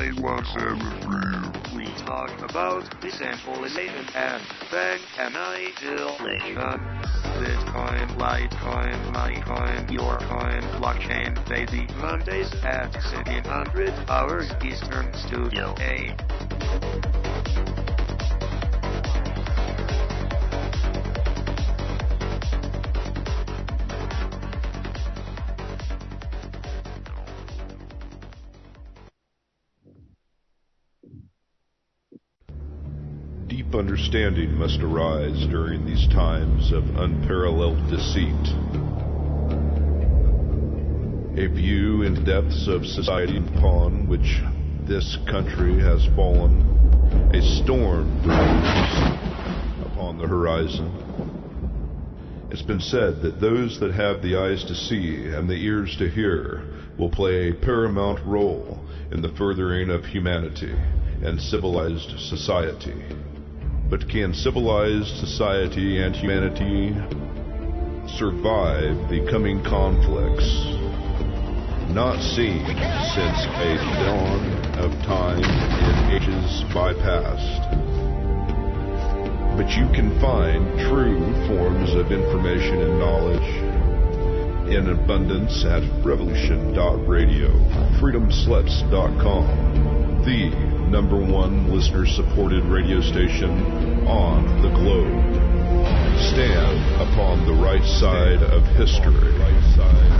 XE0517 we talk about decentralization and bank annihilation. Bitcoin, Litecoin, Litecoin, Yourcoin, blockchain, baby. Mondays at 1600 hours Eastern Studio A. understanding must arise during these times of unparalleled deceit. A view in depths of society upon which this country has fallen, a storm brews upon the horizon. It's been said that those that have the eyes to see and the ears to hear will play a paramount role in the furthering of humanity and civilized society. But can civilized society and humanity survive the coming conflicts not seen since a dawn of time in ages bypast? But you can find true forms of information and knowledge in abundance at revolution.radio, freedomslips.com, the number one listener supported radio station on the globe. Stand upon the right side of history.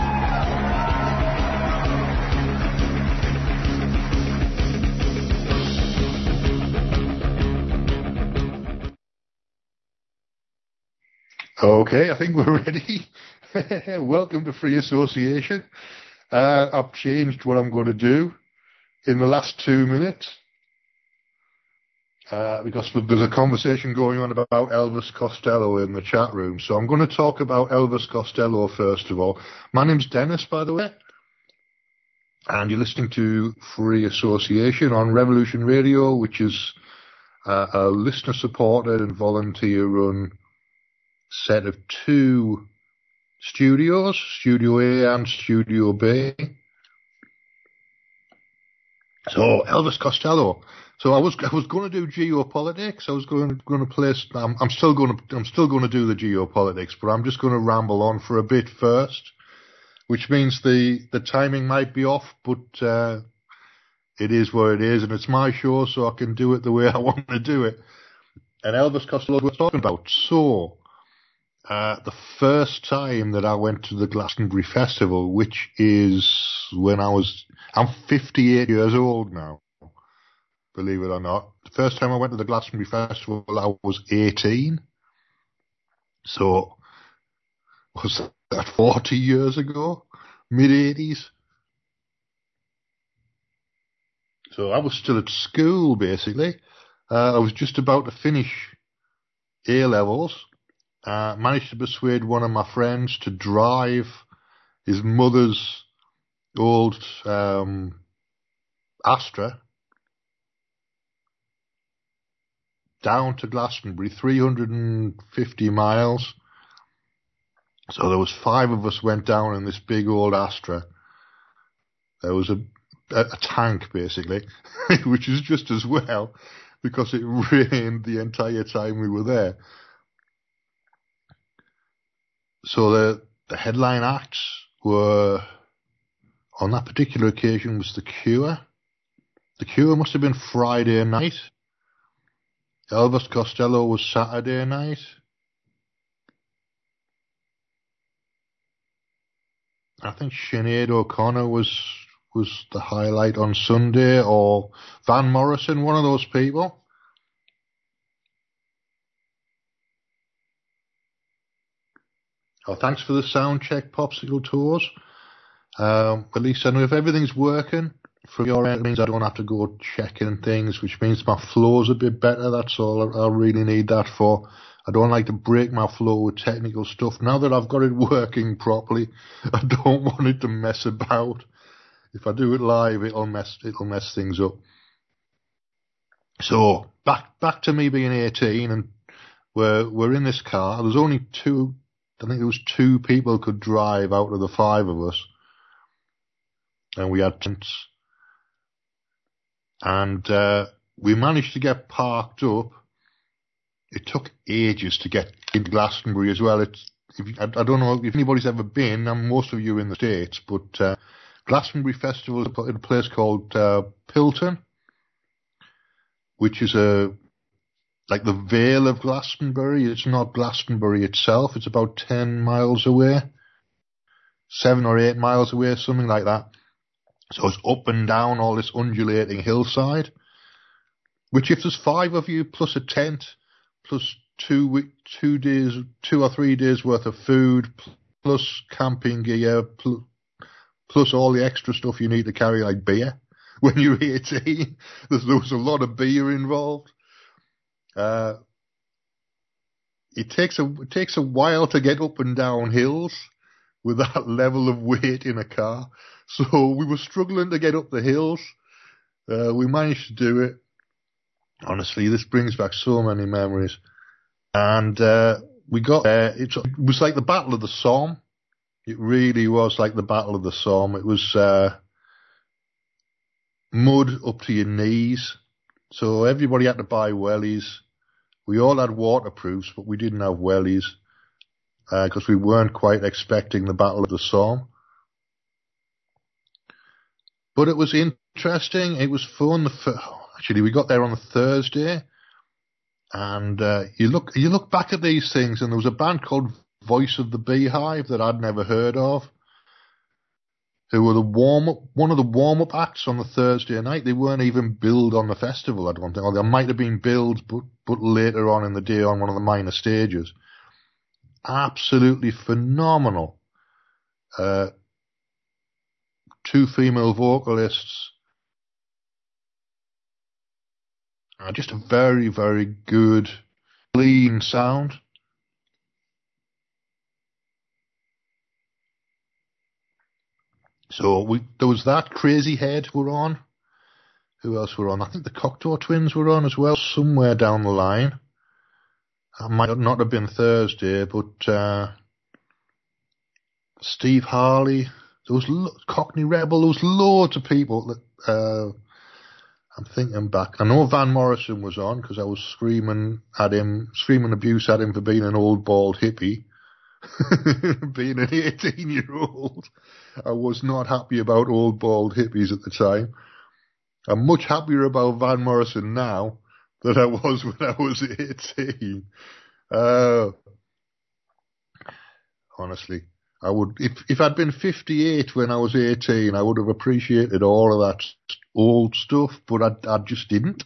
Okay, I think we're ready. Welcome to Free Association. Uh, I've changed what I'm going to do in the last two minutes uh, because there's a conversation going on about Elvis Costello in the chat room. So I'm going to talk about Elvis Costello first of all. My name's Dennis, by the way, and you're listening to Free Association on Revolution Radio, which is uh, a listener-supported and volunteer-run set of two studios, Studio A and Studio B. So Elvis Costello. So I was I was going to do geopolitics. I was going going to place. I'm, I'm still going to I'm still going to do the geopolitics, but I'm just going to ramble on for a bit first, which means the the timing might be off, but uh, it is what it is, and it's my show, so I can do it the way I want to do it. And Elvis Costello was talking about. So uh, the first time that I went to the Glastonbury Festival, which is when I was, I'm 58 years old now, believe it or not. The first time I went to the Glastonbury Festival, I was 18. So, was that 40 years ago? Mid 80s? So I was still at school, basically. Uh, I was just about to finish A levels uh, managed to persuade one of my friends to drive his mother's old um, Astra down to Glastonbury, 350 miles. So there was five of us went down in this big old Astra. There was a, a, a tank basically, which is just as well because it rained the entire time we were there. So the the headline acts were on that particular occasion was the Cure. The Cure must have been Friday night. Elvis Costello was Saturday night. I think Sinead O'Connor was was the highlight on Sunday, or Van Morrison, one of those people. Oh, thanks for the sound check, Popsicle Tours. Um, at least I know if everything's working from your end, it means I don't have to go checking things, which means my flow's a bit better. That's all I, I really need that for. I don't like to break my flow with technical stuff. Now that I've got it working properly, I don't want it to mess about. If I do it live, it'll mess it'll mess things up. So back back to me being 18, and we're we're in this car. There's only two. I think there was two people could drive out of the five of us, and we had tents, and uh, we managed to get parked up. It took ages to get into Glastonbury as well. It's I, I, don't know if anybody's ever been, and most of you in the states, but uh, Glastonbury Festival is in a place called uh, Pilton, which is a like the Vale of Glastonbury. It's not Glastonbury itself. It's about ten miles away, seven or eight miles away, something like that. So it's up and down all this undulating hillside. Which, if there's five of you plus a tent, plus two two days, two or three days worth of food, plus camping gear, plus all the extra stuff you need to carry, like beer, when you're 18. There's, there's a lot of beer involved. Uh, it takes a it takes a while to get up and down hills with that level of weight in a car. So we were struggling to get up the hills. Uh, we managed to do it. Honestly, this brings back so many memories. And uh, we got there. It was like the Battle of the Somme. It really was like the Battle of the Somme. It was uh, mud up to your knees. So everybody had to buy wellies. We all had waterproofs, but we didn't have wellies because uh, we weren't quite expecting the Battle of the Somme. But it was interesting. It was fun. Actually, we got there on a Thursday, and uh, you look you look back at these things, and there was a band called Voice of the Beehive that I'd never heard of, who were the warm up, one of the warm up acts on the Thursday night. They weren't even billed on the festival, I don't think, or they might have been billed, but, but later on in the day on one of the minor stages. Absolutely phenomenal. Uh, two female vocalists. Uh, just a very, very good, clean sound. So we there was that Crazyhead were on. Who else were on? I think the Cocteau Twins were on as well, somewhere down the line. That might not have been Thursday, but uh, Steve Harley, there was lo- Cockney Rebel, there was loads of people that uh, I'm thinking back. I know Van Morrison was on because I was screaming at him, screaming abuse at him for being an old bald hippie. being an 18 year old, I was not happy about old bald hippies at the time. I'm much happier about Van Morrison now than I was when I was 18. Uh, honestly, I would, if, if I'd been 58 when I was 18, I would have appreciated all of that old stuff, but I, I just didn't.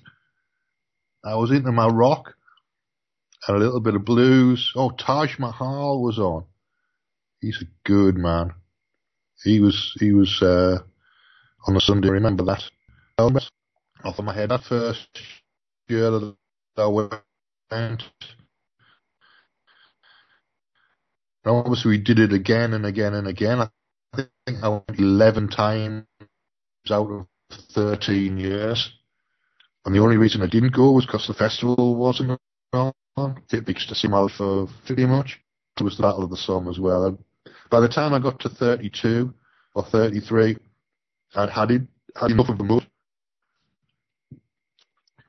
I was into my rock and a little bit of blues. Oh, Taj Mahal was on. He's a good man. He was he was uh, on a Sunday. Remember that? Off of my head, that first year that I went. obviously, we did it again and again and again. I think I went eleven times out of thirteen years. And the only reason I didn't go was because the festival wasn't on it reached a similar for pretty much. It was the Battle of the Somme as well. And by the time I got to 32 or 33, I'd had, it, had enough of the mud.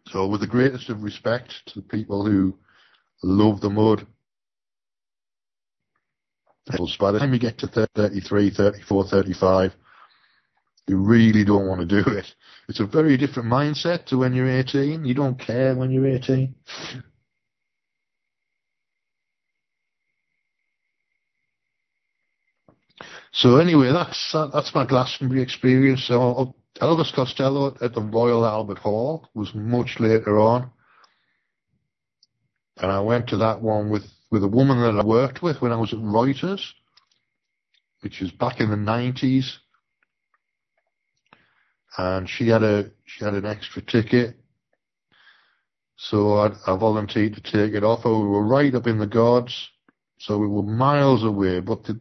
So with the greatest of respect to the people who love the mud, by the time you get to 33, 34, 35, you really don't want to do it. It's a very different mindset to when you're 18. You don't care when you're 18. So anyway, that's uh, that's my Glastonbury experience. So Elvis Costello at the Royal Albert Hall was much later on, and I went to that one with with a woman that I worked with when I was at Reuters, which was back in the nineties, and she had a she had an extra ticket, so I, I volunteered to take it off. We were right up in the gods, so we were miles away, but the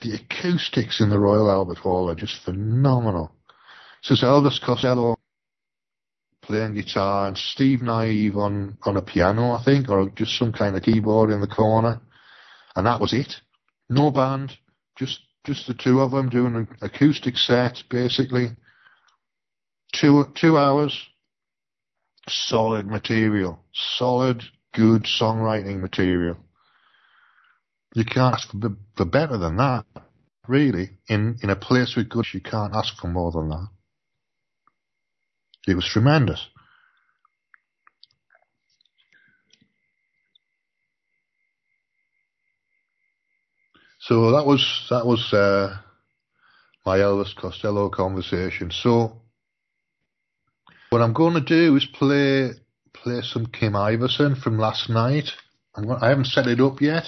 the acoustics in the Royal Albert Hall are just phenomenal. So it's Elvis Costello playing guitar and Steve Nieve on, on a piano, I think, or just some kind of keyboard in the corner. And that was it. No band, just just the two of them doing an acoustic set, basically. Two two hours, solid material, solid, good songwriting material. You can't ask for, for better than that, really. In in a place with good, you can't ask for more than that. It was tremendous. So that was that was uh, my Elvis Costello conversation. So what I'm going to do is play play some Kim Iversen from last night. I'm going, I haven't set it up yet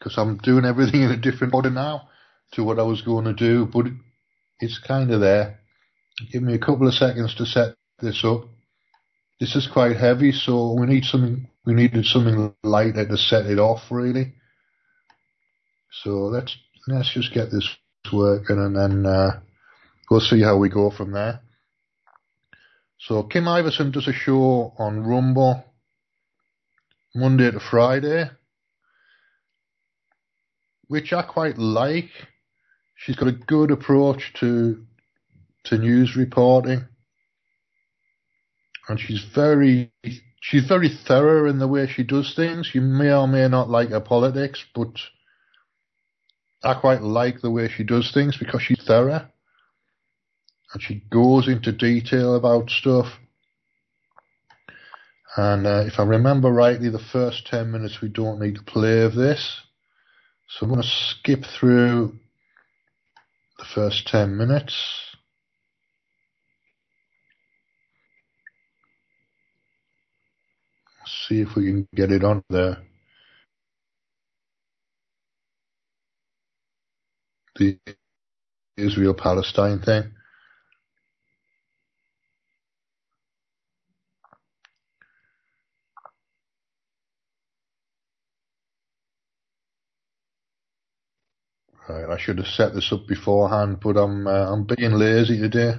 because I'm doing everything in a different order now to what I was going to do, but it's kind of there. Give me a couple of seconds to set this up. This is quite heavy, so we need something. We needed something lighter to set it off, really. So let's let's just get this working, and then uh, we'll see how we go from there. So Kim Iversen does a show on Rumble Monday to Friday, which I quite like. She's got a good approach to to news reporting and she's very she's very thorough in the way she does things. You may or may not like her politics, but I quite like the way she does things because she's thorough and she goes into detail about stuff. And uh, if I remember rightly, the first 10 minutes we don't need to play of this. So I'm going to skip through the first 10 minutes. see if we can get it on there. The Israel Palestine thing. Right, I should have set this up beforehand, but I'm uh, I'm being lazy today.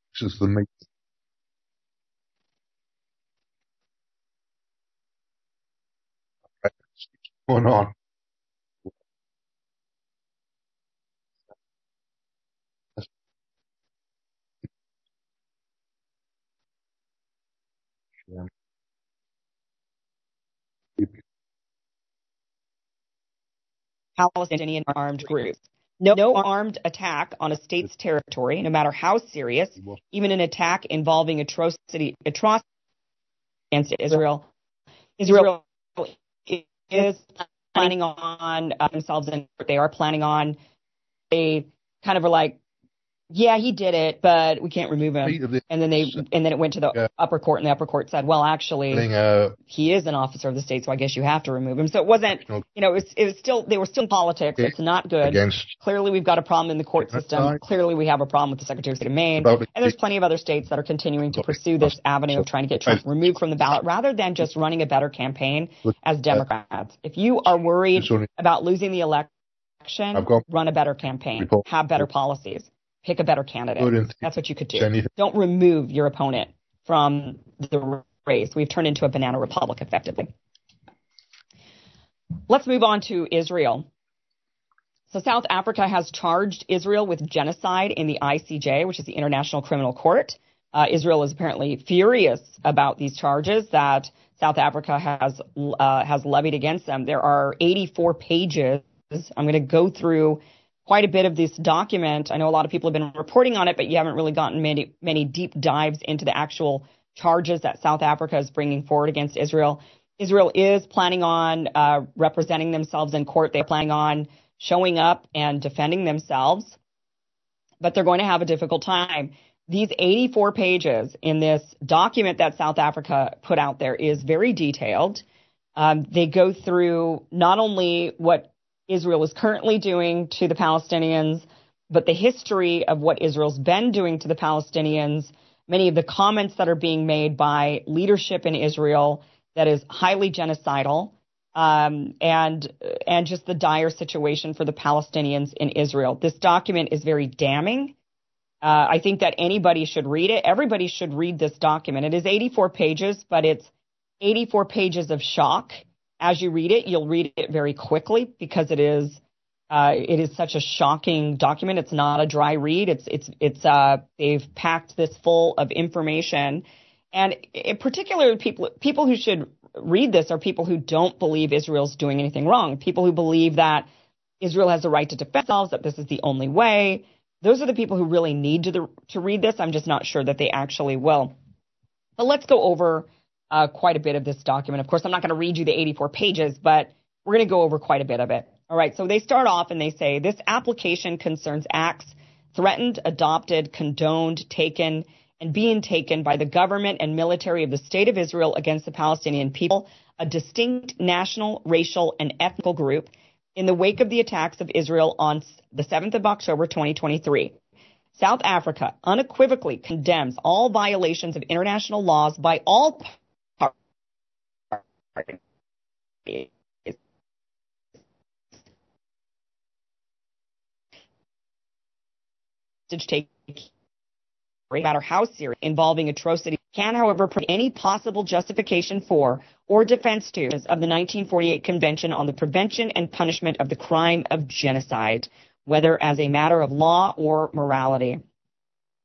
This is the meat. Going on. Palestinian armed groups. No, no armed attack on a state's territory, no matter how serious, even an attack involving atrocity, atrocity against Israel. Israel is planning on uh, themselves, and they are planning on. They kind of are like, yeah, he did it, but we can't remove him. And then they, and then it went to the yeah. upper court, and the upper court said, well, actually, uh, he is an officer of the state, so I guess you have to remove him. So it wasn't, you know, it was, it was still, they were still in politics. It's not good. Against, Clearly, we've got a problem in the court system. Clearly, we have a problem with the Secretary of State of Maine. And there's plenty of other states that are continuing to pursue this avenue of trying to get Trump removed from the ballot rather than just running a better campaign as Democrats. If you are worried about losing the election, run a better campaign, have better policies pick a better candidate. That's what you could do. Don't remove your opponent from the race. We've turned into a banana republic effectively. Let's move on to Israel. So South Africa has charged Israel with genocide in the ICJ, which is the International Criminal Court. Uh, Israel is apparently furious about these charges that South Africa has uh, has levied against them. There are 84 pages. I'm going to go through quite a bit of this document. I know a lot of people have been reporting on it, but you haven't really gotten many many deep dives into the actual charges that South Africa is bringing forward against Israel. Israel is planning on uh, representing themselves in court. They're planning on showing up and defending themselves, but they're going to have a difficult time. These 84 pages in this document that South Africa put out there is very detailed. Um, they go through not only what Israel is currently doing to the Palestinians, but the history of what Israel's been doing to the Palestinians, many of the comments that are being made by leadership in Israel that is highly genocidal, um, and and just the dire situation for the Palestinians in Israel. This document is very damning. Uh, I think that anybody should read it. Everybody should read this document. It is 84 pages, but it's 84 pages of shock. As you read it, you'll read it very quickly because it is uh, it is such a shocking document. It's not a dry read. It's it's it's uh, they've packed this full of information, and in particular, people people who should read this are people who don't believe Israel's doing anything wrong. People who believe that Israel has a right to defend themselves, that this is the only way. Those are the people who really need to the, to read this. I'm just not sure that they actually will. But let's go over uh, quite a bit of this document. Of course, I'm not going to read you the 84 pages, but we're going to go over quite a bit of it. All right, so they start off and they say this application concerns acts threatened, adopted, condoned, taken, and being taken by the government and military of the State of Israel against the Palestinian people, a distinct national, racial, and ethnic group, in the wake of the attacks of Israel on the 7th of October 2023. South Africa unequivocally condemns all violations of international laws by all take no matter how serious involving atrocity can however provide any possible justification for or defense to of the 1948 Convention on the Prevention and Punishment of the Crime of Genocide, whether as a matter of law or morality.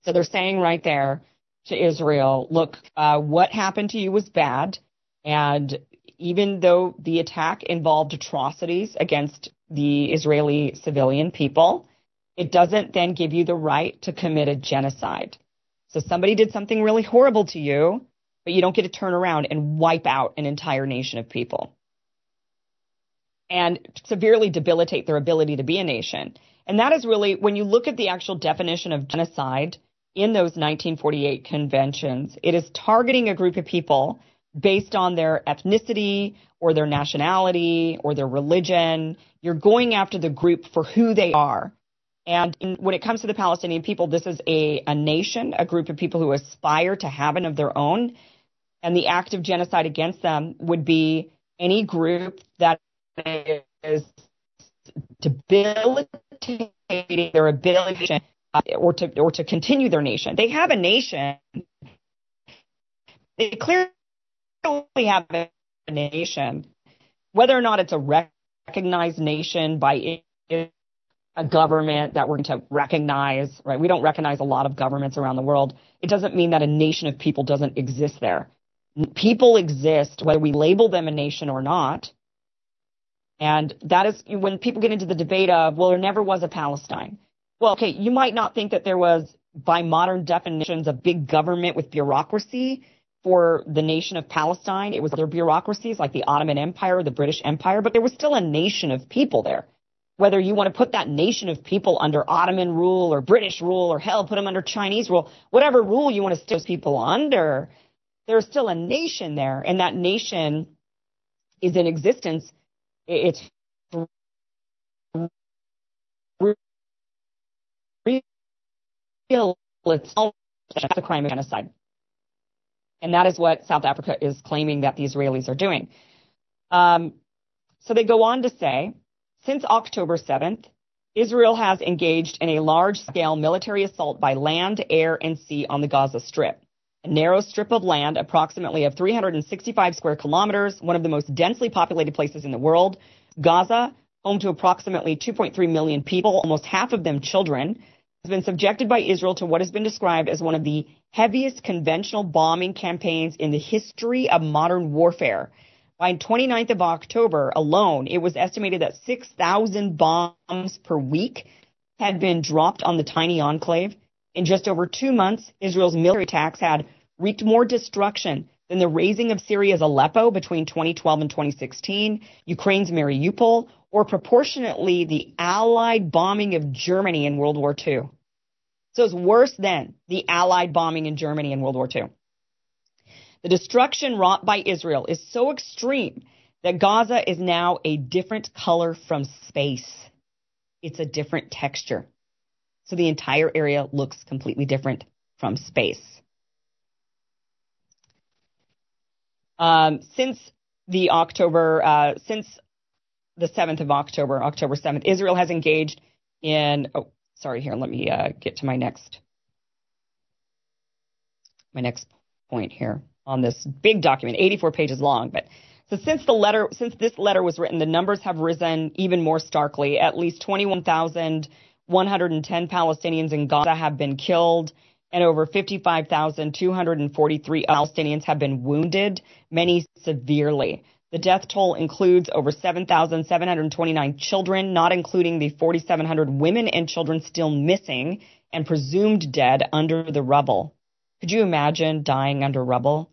So they're saying right there to Israel, look, uh, what happened to you was bad, and even though the attack involved atrocities against the Israeli civilian people, it doesn't then give you the right to commit a genocide. So somebody did something really horrible to you, but you don't get to turn around and wipe out an entire nation of people and severely debilitate their ability to be a nation. And that is really, when you look at the actual definition of genocide in those 1948 conventions, it is targeting a group of people based on their ethnicity or their nationality or their religion. You're going after the group for who they are. And in, when it comes to the Palestinian people, this is a, a nation, a group of people who aspire to heaven of their own. And the act of genocide against them would be any group that is debilitating their ability uh, or to or to continue their nation. They have a nation. They clearly have a nation. Whether or not it's a recognized nation by a government that we're going to recognize, right? We don't recognize a lot of governments around the world. It doesn't mean that a nation of people doesn't exist there. People exist whether we label them a nation or not. And that is when people get into the debate of, well, there never was a Palestine. Well, okay, you might not think that there was, by modern definitions, a big government with bureaucracy for the nation of Palestine. It was other bureaucracies like the Ottoman Empire, the British Empire, but there was still a nation of people there whether you want to put that nation of people under Ottoman rule or British rule or hell, put them under Chinese rule, whatever rule you want to stick those people under, there's still a nation there, and that nation is in existence. It's real. It's all a crime of genocide. And that is what South Africa is claiming that the Israelis are doing. Um, so they go on to say since October 7th, Israel has engaged in a large scale military assault by land, air, and sea on the Gaza Strip. A narrow strip of land, approximately of 365 square kilometers, one of the most densely populated places in the world. Gaza, home to approximately 2.3 million people, almost half of them children, has been subjected by Israel to what has been described as one of the heaviest conventional bombing campaigns in the history of modern warfare. By 29th of October alone, it was estimated that 6,000 bombs per week had been dropped on the tiny enclave. In just over two months, Israel's military attacks had wreaked more destruction than the razing of Syria's Aleppo between 2012 and 2016, Ukraine's Mariupol, or proportionately the Allied bombing of Germany in World War II. So it's worse than the Allied bombing in Germany in World War II. The destruction wrought by Israel is so extreme that Gaza is now a different color from space. It's a different texture. So the entire area looks completely different from space. Um, since the October, uh, since the 7th of October, October 7th, Israel has engaged in, oh, sorry, here, let me uh, get to my next, my next point here on this big document, 84 pages long, but so since the letter, since this letter was written, the numbers have risen even more starkly. At least 21,110 Palestinians in Gaza have been killed, and over 55,243 Palestinians have been wounded, many severely. The death toll includes over 7,729 children, not including the 4,700 women and children still missing and presumed dead under the rubble. Could you imagine dying under rubble?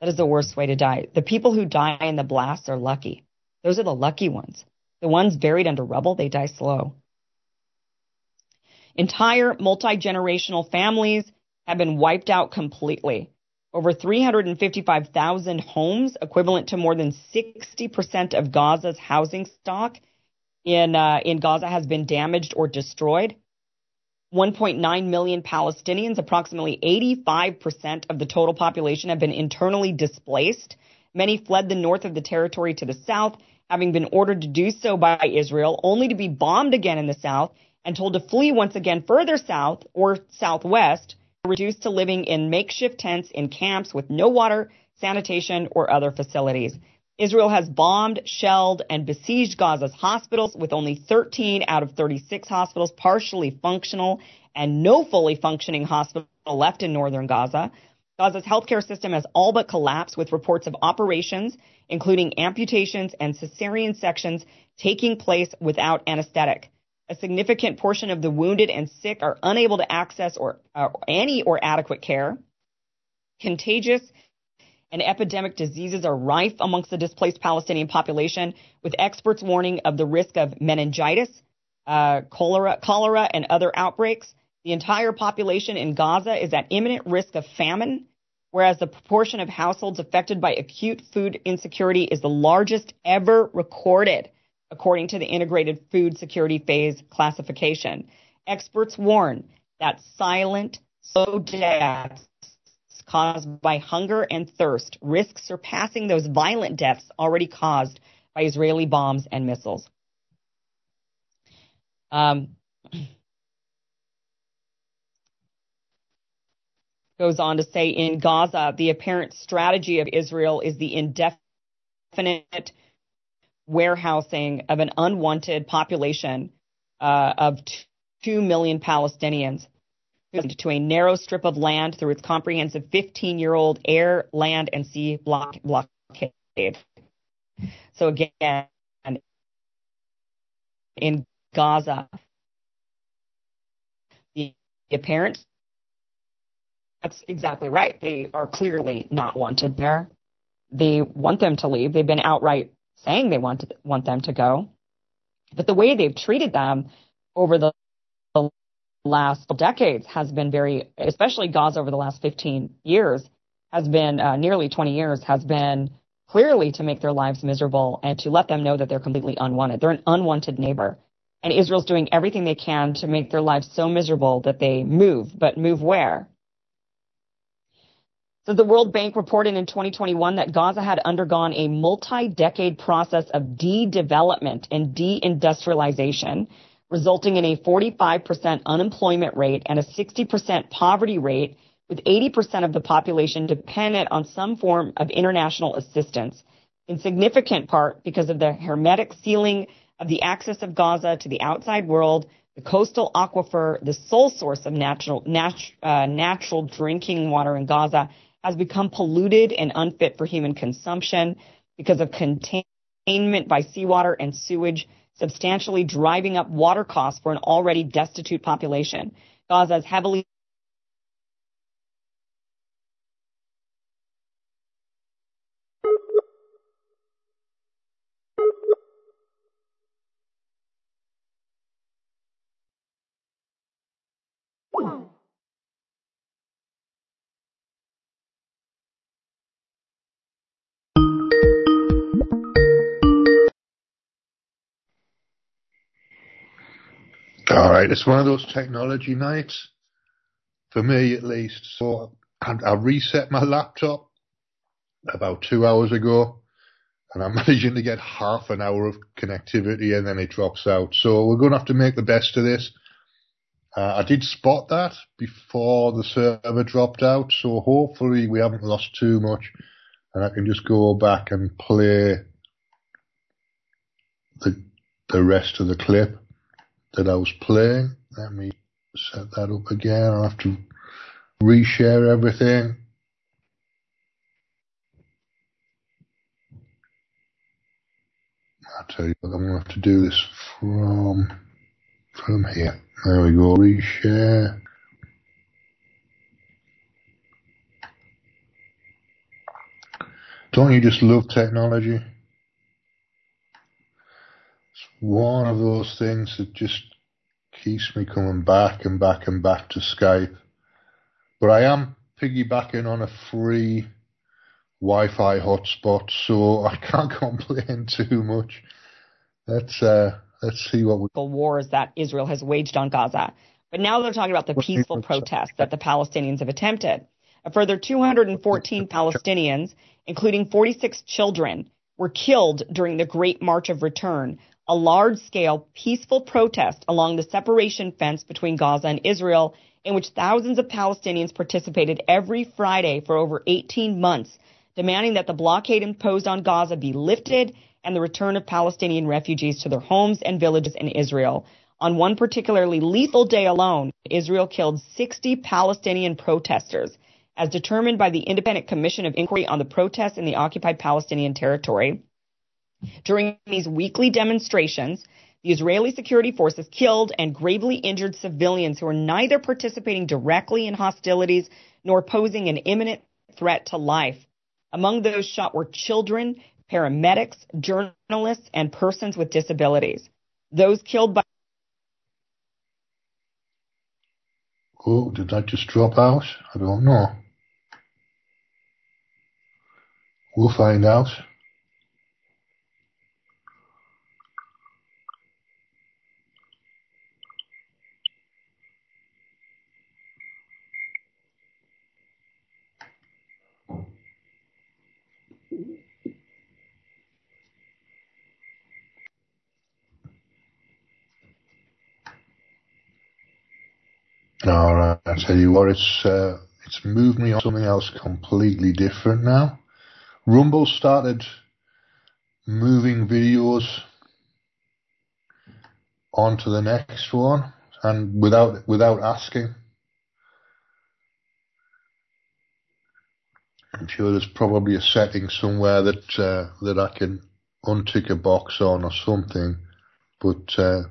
That is the worst way to die. The people who die in the blasts are lucky. Those are the lucky ones. The ones buried under rubble, they die slow. Entire multi generational families have been wiped out completely. Over 355,000 homes, equivalent to more than 60% of Gaza's housing stock in, uh, in Gaza, has been damaged or destroyed. 1.9 million Palestinians, approximately 85% of the total population, have been internally displaced. Many fled the north of the territory to the south, having been ordered to do so by Israel, only to be bombed again in the south and told to flee once again further south or southwest, reduced to living in makeshift tents in camps with no water, sanitation, or other facilities. Israel has bombed, shelled, and besieged Gaza's hospitals with only 13 out of 36 hospitals partially functional and no fully functioning hospital left in northern Gaza. Gaza's healthcare system has all but collapsed with reports of operations, including amputations and cesarean sections, taking place without anesthetic. A significant portion of the wounded and sick are unable to access or uh, any or adequate care. Contagious and epidemic diseases are rife amongst the displaced Palestinian population, with experts warning of the risk of meningitis, uh, cholera, cholera, and other outbreaks. The entire population in Gaza is at imminent risk of famine, whereas the proportion of households affected by acute food insecurity is the largest ever recorded, according to the Integrated Food Security Phase classification. Experts warn that silent, slow deaths caused by hunger and thirst risk surpassing those violent deaths already caused by Israeli bombs and missiles. Um, goes on to say in Gaza, the apparent strategy of Israel is the indefinite warehousing of an unwanted population uh, of 2 million Palestinians to a narrow strip of land through its comprehensive 15 year old air, land, and sea block- blockade. So again, in Gaza, the apparent that's exactly right. They are clearly not wanted there. They want them to leave. They've been outright saying they want to, want them to go. But the way they've treated them over the last decades has been very, especially Gaza over the last 15 years, has been uh, nearly 20 years, has been clearly to make their lives miserable and to let them know that they're completely unwanted. They're an unwanted neighbor. And Israel's doing everything they can to make their lives so miserable that they move. But move where? So the World Bank reported in 2021 that Gaza had undergone a multi-decade process of de-development and de-industrialization resulting in a 45% unemployment rate and a 60% poverty rate, with 80% of the population dependent on some form of international assistance, in significant part because of the hermetic sealing of the access of Gaza to the outside world, the coastal aquifer, the sole source of natural, nat- uh, natural drinking water in Gaza, has become polluted and unfit for human consumption because of containment by seawater and sewage substantially driving up water costs for an already destitute population. Gaza is heavily All right, it's one of those technology nights, for me at least. So I, I reset my laptop about two hours ago, and I'm managing to get half an hour of connectivity, and then it drops out. So we're going to have to make the best of this. Uh, I did spot that before the server dropped out, so hopefully we haven't lost too much, and I can just go back and play the the rest of the clip that I was playing. Let me set that up again. I'll have to reshare everything. I'll tell you what, I'm to have to do this from, from here. There we go, reshare. Don't you just love technology? One of those things that just keeps me coming back and back and back to Skype. But I am piggybacking on a free Wi-Fi hotspot, so I can't complain too much. Let's uh, let's see what we. Wars that Israel has waged on Gaza, but now they're talking about the peaceful protests that the Palestinians have attempted. A further 214 Palestinians, including 46 children, were killed during the Great March of Return, a large scale peaceful protest along the separation fence between Gaza and Israel, in which thousands of Palestinians participated every Friday for over 18 months, demanding that the blockade imposed on Gaza be lifted and the return of Palestinian refugees to their homes and villages in Israel. On one particularly lethal day alone, Israel killed 60 Palestinian protesters, as determined by the Independent Commission of Inquiry on the Protests in the Occupied Palestinian Territory. During these weekly demonstrations, the Israeli security forces killed and gravely injured civilians who were neither participating directly in hostilities nor posing an imminent threat to life. Among those shot were children, paramedics, journalists, and persons with disabilities. Those killed by Oh, did that just drop out? I don't know. We'll find out. All right, I tell you what, it's uh, it's moved me on something else completely different now. Rumble started moving videos onto the next one, and without without asking. I'm sure there's probably a setting somewhere that uh, that I can untick a box on or something, but. Uh,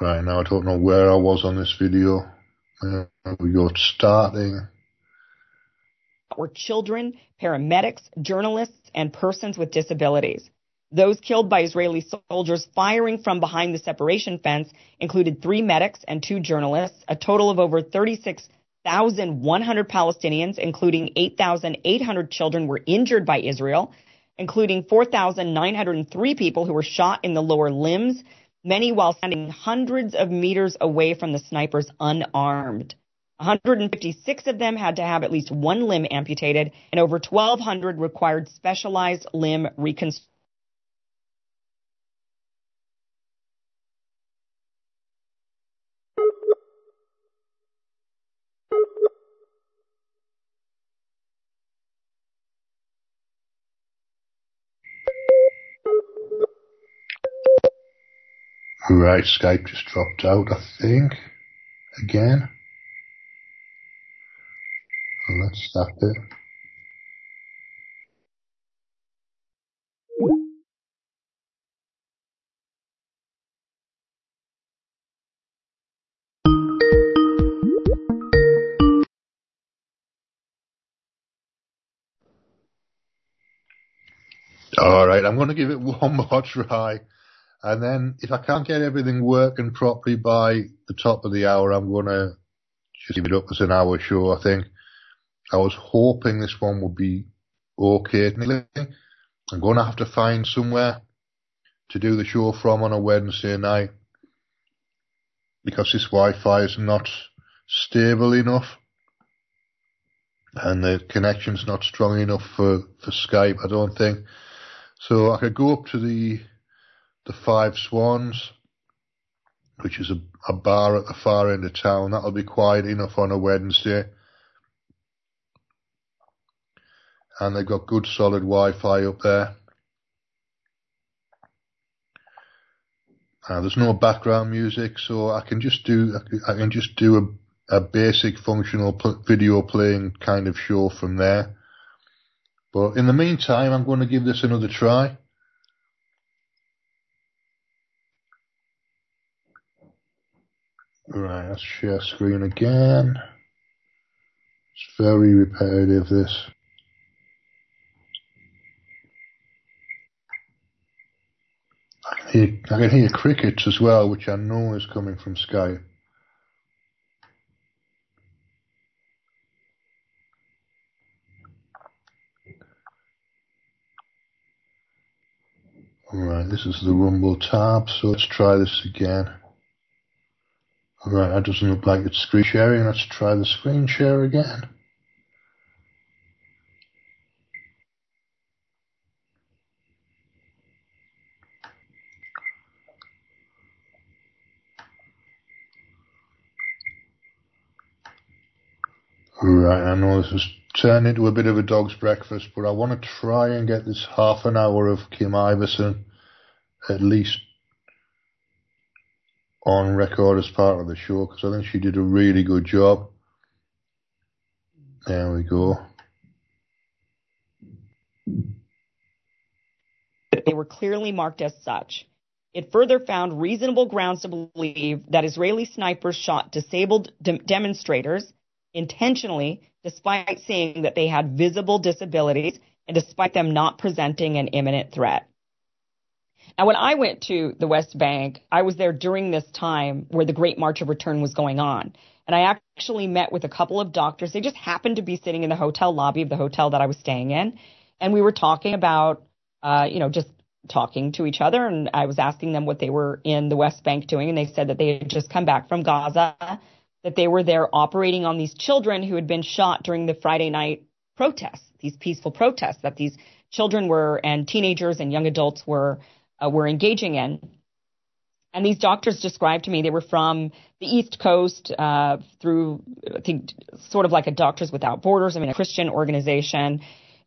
Right now I don't know where I was on this video. Uh, we got starting. Were children, paramedics, journalists, and persons with disabilities. Those killed by Israeli soldiers firing from behind the separation fence included three medics and two journalists, a total of over 36,100 Palestinians, including 8,800 children, were injured by Israel, including 4,903 people who were shot in the lower limbs, many while standing hundreds of meters away from the snipers unarmed. 156 of them had to have at least one limb amputated, and over 1,200 required specialized limb reconstruction. Right, Skype just dropped out, I think. Again. Let's start it. All right, I'm going to give it one more try. And then if I can't get everything working properly by the top of the hour, I'm going to just give it up as an hour show, I think. I was hoping this one would be okay. I'm going to have to find somewhere to do the show from on a Wednesday night because this Wi-Fi is not stable enough and the connection's not strong enough for, for Skype, I don't think. So I could go up to the the Five Swans, which is a, a bar at the far end of town. That'll be quiet enough on a Wednesday. And they've got good solid Wi-Fi up there. Uh, there's no background music, so I can just do I can just do a, a basic functional video playing kind of show from there. But in the meantime, I'm going to give this another try. Right, let's share screen again. It's very repetitive, this. I can hear, I can hear crickets as well, which I know is coming from Skype. Alright, this is the Rumble tab, so let's try this again. Alright, that doesn't look like it's screen sharing. Let's try the screen share again. Right, I know this has turned into a bit of a dog's breakfast, but I want to try and get this half an hour of Kim Iversen at least on record as part of the show because I think she did a really good job. There we go. They were clearly marked as such. It further found reasonable grounds to believe that Israeli snipers shot disabled de- demonstrators intentionally, despite seeing that they had visible disabilities and despite them not presenting an imminent threat. Now, when I went to the West Bank, I was there during this time where the Great March of Return was going on. And I actually met with a couple of doctors. They just happened to be sitting in the hotel lobby of the hotel that I was staying in. And we were talking about, uh, you know, just talking to each other. And I was asking them what they were in the West Bank doing. And they said that they had just come back from Gaza that they were there operating on these children who had been shot during the Friday night protests, these peaceful protests that these children were and teenagers and young adults were uh, were engaging in. And these doctors described to me they were from the East Coast uh, through, I think, sort of like a Doctors Without Borders, I mean, a Christian organization.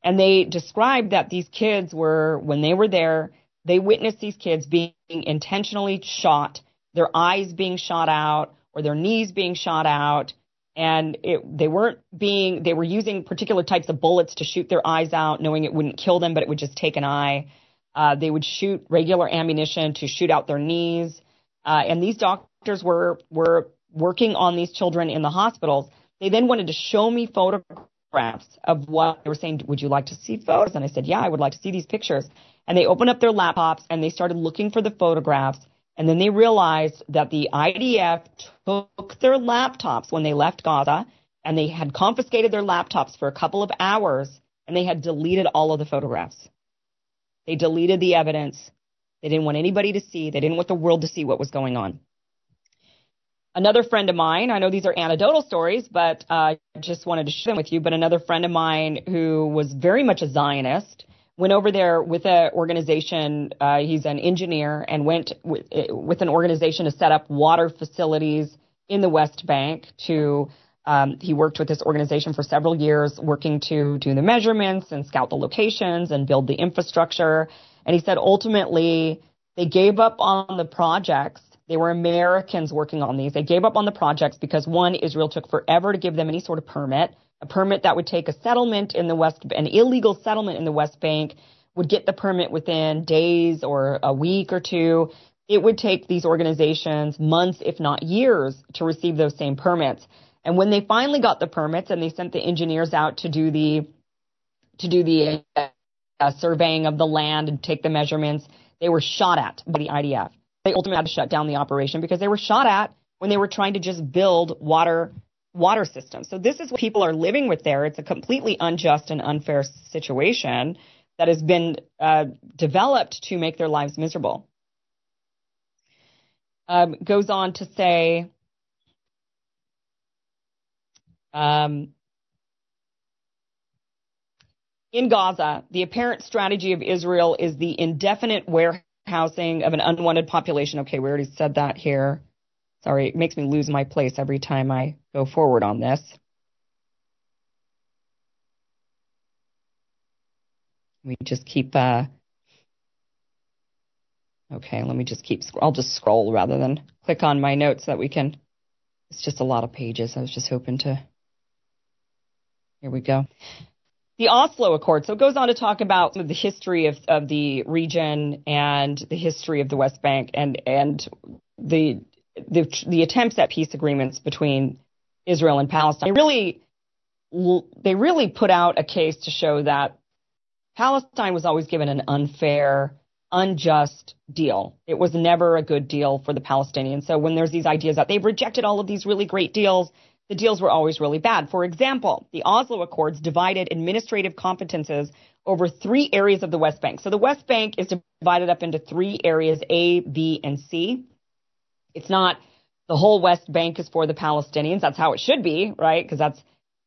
And they described that these kids were, when they were there, they witnessed these kids being intentionally shot, their eyes being shot out, or their knees being shot out. And it, they weren't being, they were using particular types of bullets to shoot their eyes out, knowing it wouldn't kill them, but it would just take an eye. Uh, they would shoot regular ammunition to shoot out their knees. Uh, and these doctors were, were working on these children in the hospitals. They then wanted to show me photographs of what they were saying. Would you like to see photos? And I said, yeah, I would like to see these pictures. And they opened up their laptops and they started looking for the photographs and then they realized that the IDF took their laptops when they left Gaza and they had confiscated their laptops for a couple of hours and they had deleted all of the photographs. They deleted the evidence. They didn't want anybody to see. They didn't want the world to see what was going on. Another friend of mine, I know these are anecdotal stories, but I uh, just wanted to share them with you. But another friend of mine who was very much a Zionist went over there with an organization. Uh, he's an engineer and went with, with, an organization to set up water facilities in the West Bank. To um, he worked with this organization for several years, working to do the measurements and scout the locations and build the infrastructure. And he said ultimately they gave up on the projects. They were Americans working on these. They gave up on the projects because one, Israel took forever to give them any sort of permit a permit that would take a settlement in the West, an illegal settlement in the West Bank would get the permit within days or a week or two. It would take these organizations months, if not years, to receive those same permits. And when they finally got the permits and they sent the engineers out to do the to do the uh, surveying of the land and take the measurements. They were shot at by the IDF. They ultimately had to shut down the operation because they were shot at when they were trying to just build water water systems. So this is what people are living with there. It's a completely unjust and unfair situation that has been uh, developed to make their lives miserable. Um, goes on to say, um, in Gaza, the apparent strategy of Israel is the indefinite warehousing of an unwanted population. Okay, we already said that here. Sorry, it makes me lose my place every time I go forward on this. We just keep. Uh, okay, let me just keep. I'll just scroll rather than click on my notes so that we can. It's just a lot of pages. I was just hoping to. Here we go. The Oslo Accord. So it goes on to talk about the history of, of the region and the history of the West Bank and and the the, the attempts at peace agreements between Israel and Palestine. They really they really put out a case to show that Palestine was always given an unfair, unjust deal. It was never a good deal for the Palestinians. So when there's these ideas that they've rejected all of these really great deals, the deals were always really bad. For example, the Oslo Accords divided administrative competences over three areas of the West Bank. So the West Bank is divided up into three areas, A, B, and C. It's not the whole West Bank is for the Palestinians. That's how it should be, right? Because that's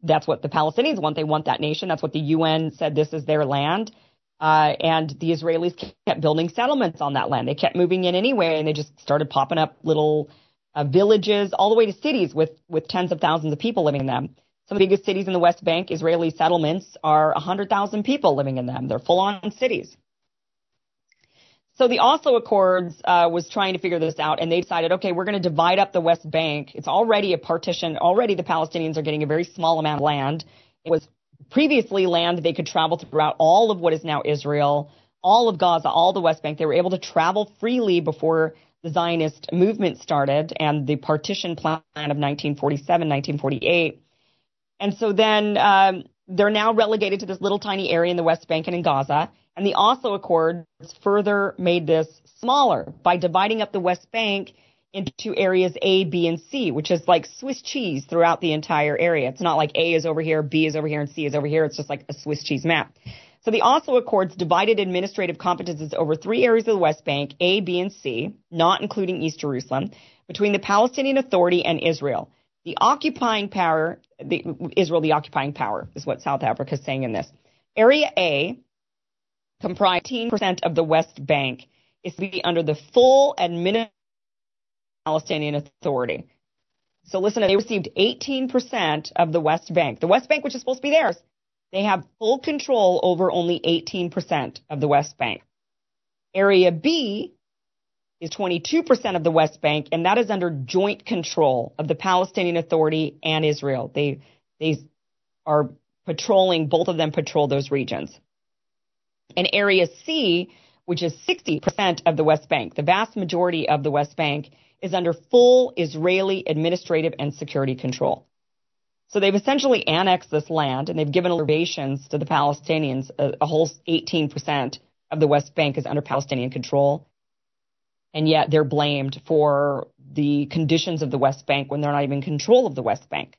that's what the Palestinians want. They want that nation. That's what the UN said. This is their land. Uh, and the Israelis kept building settlements on that land. They kept moving in anyway, and they just started popping up little uh, villages all the way to cities with with tens of thousands of people living in them. Some of the biggest cities in the West Bank, Israeli settlements, are 100,000 people living in them. They're full on cities. So the Oslo Accords uh, was trying to figure this out, and they decided, okay, we're going to divide up the West Bank. It's already a partition. Already, the Palestinians are getting a very small amount of land. It was previously land they could travel throughout all of what is now Israel, all of Gaza, all the West Bank. They were able to travel freely before the Zionist movement started and the partition plan of 1947, 1948. And so then um, they're now relegated to this little tiny area in the West Bank and in Gaza. And the Oslo Accords further made this smaller by dividing up the West Bank into areas A, B, and C, which is like Swiss cheese throughout the entire area. It's not like A is over here, B is over here, and C is over here. It's just like a Swiss cheese map. So the Oslo Accords divided administrative competences over three areas of the West Bank, A, B, and C, not including East Jerusalem, between the Palestinian Authority and Israel. The occupying power, the, Israel, the occupying power, is what South Africa is saying in this. Area A comprised 18% of the West Bank is to be under the full administration Palestinian Authority. So listen, they received 18% of the West Bank. The West Bank, which is supposed to be theirs, they have full control over only 18% of the West Bank. Area B is 22% of the West Bank, and that is under joint control of the Palestinian Authority and Israel. They, they are patrolling, both of them patrol those regions and Area C, which is 60% of the West Bank, the vast majority of the West Bank, is under full Israeli administrative and security control. So they've essentially annexed this land and they've given reservations to the Palestinians. A, a, whole 18% of the West Bank is under Palestinian control. And yet they're blamed for the conditions of the West Bank when they're not even in control of the West Bank.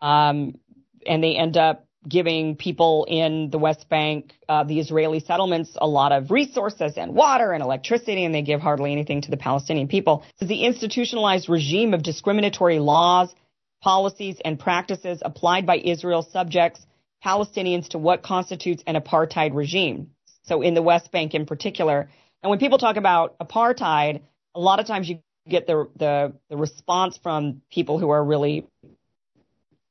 Um, and they end up giving people in the West Bank, uh, the Israeli settlements, a lot of resources and water and electricity, and they give hardly anything to the Palestinian people. So the institutionalized regime of discriminatory laws, policies, and practices applied by Israel subjects Palestinians to what constitutes an apartheid regime. So in the West Bank in particular. And when people talk about apartheid, a lot of times you get the, the, the response from people who are really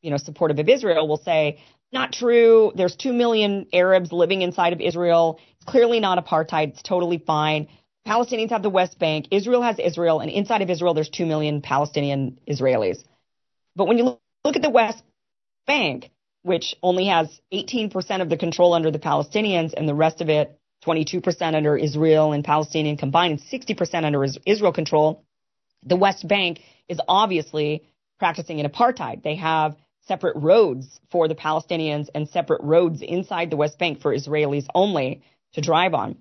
you know, supportive of Israel will say, not true. There's 2 million Arabs living inside of Israel. It's clearly not apartheid. It's totally fine. Palestinians have the West Bank. Israel has Israel. And inside of Israel, there's 2 million Palestinian Israelis. But when you look at the West Bank, which only has 18% of the control under the Palestinians and the rest of it, 22% under Israel and Palestinian combined, and 60% under Israel control, the West Bank is obviously practicing an apartheid. They have separate roads for the Palestinians and separate roads inside the West Bank for Israelis only to drive on.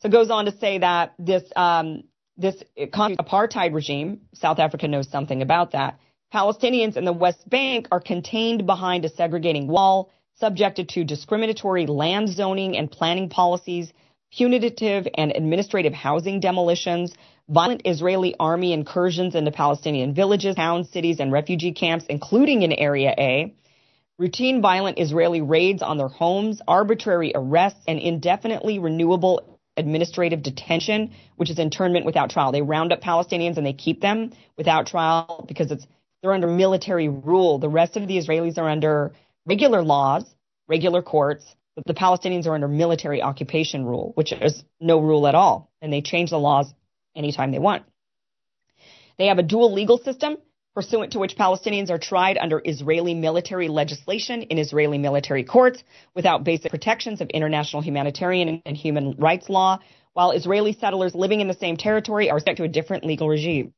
So it goes on to say that this um, this apartheid regime, South Africa knows something about that. Palestinians in the West Bank are contained behind a segregating wall, subjected to discriminatory land zoning and planning policies, punitive and administrative housing demolitions, violent Israeli army incursions into Palestinian villages, towns, cities, and refugee camps, including in Area A, routine violent Israeli raids on their homes, arbitrary arrests, and indefinitely renewable administrative detention, which is internment without trial. They round up Palestinians and they keep them without trial because it's they're under military rule. The rest of the Israelis are under regular laws, regular courts, but the Palestinians are under military occupation rule, which is no rule at all. And they change the laws anytime they want. They have a dual legal system pursuant to which Palestinians are tried under Israeli military legislation in Israeli military courts without basic protections of international humanitarian and human rights law, while Israeli settlers living in the same territory are subject to a different legal regime.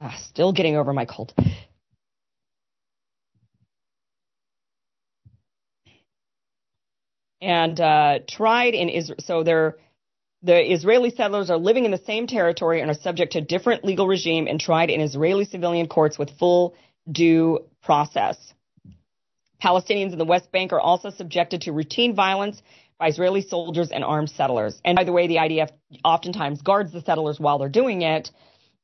Ah, still getting over my cold. And uh, tried in Israel, so they're the Israeli settlers are living in the same territory and are subject to different legal regime and tried in Israeli civilian courts with full due process. Palestinians in the West Bank are also subjected to routine violence by Israeli soldiers and armed settlers. And by the way, the IDF oftentimes guards the settlers while they're doing it,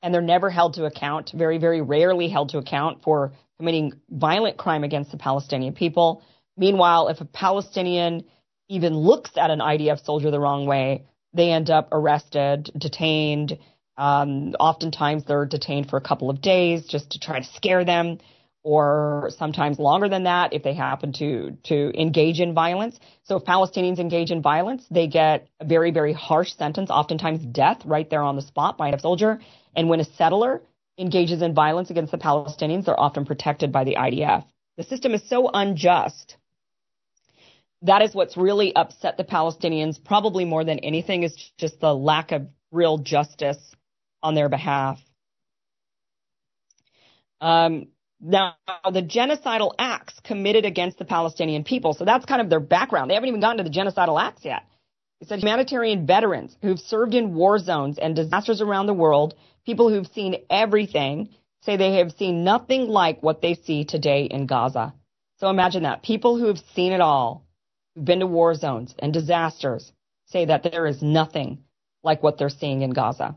and they're never held to account, very, very rarely held to account for committing violent crime against the Palestinian people. Meanwhile, if a Palestinian even looks at an IDF soldier the wrong way, they end up arrested, detained. Um, oftentimes they're detained for a couple of days just to try to scare them, or sometimes longer than that if they happen to to engage in violence. So if Palestinians engage in violence, they get a very very harsh sentence, oftentimes death, right there on the spot by a soldier. And when a settler engages in violence against the Palestinians, they're often protected by the IDF. The system is so unjust that is what's really upset the Palestinians, probably more than anything, is just the lack of real justice on their behalf. Um, now, the genocidal acts committed against the Palestinian people, so that's kind of their background. They haven't even gotten to the genocidal acts yet. It said humanitarian veterans who've served in war zones and disasters around the world, people who've seen everything, say they have seen nothing like what they see today in Gaza. So imagine that. People who have seen it all who've been to war zones and disasters say that there is nothing like what they're seeing in Gaza.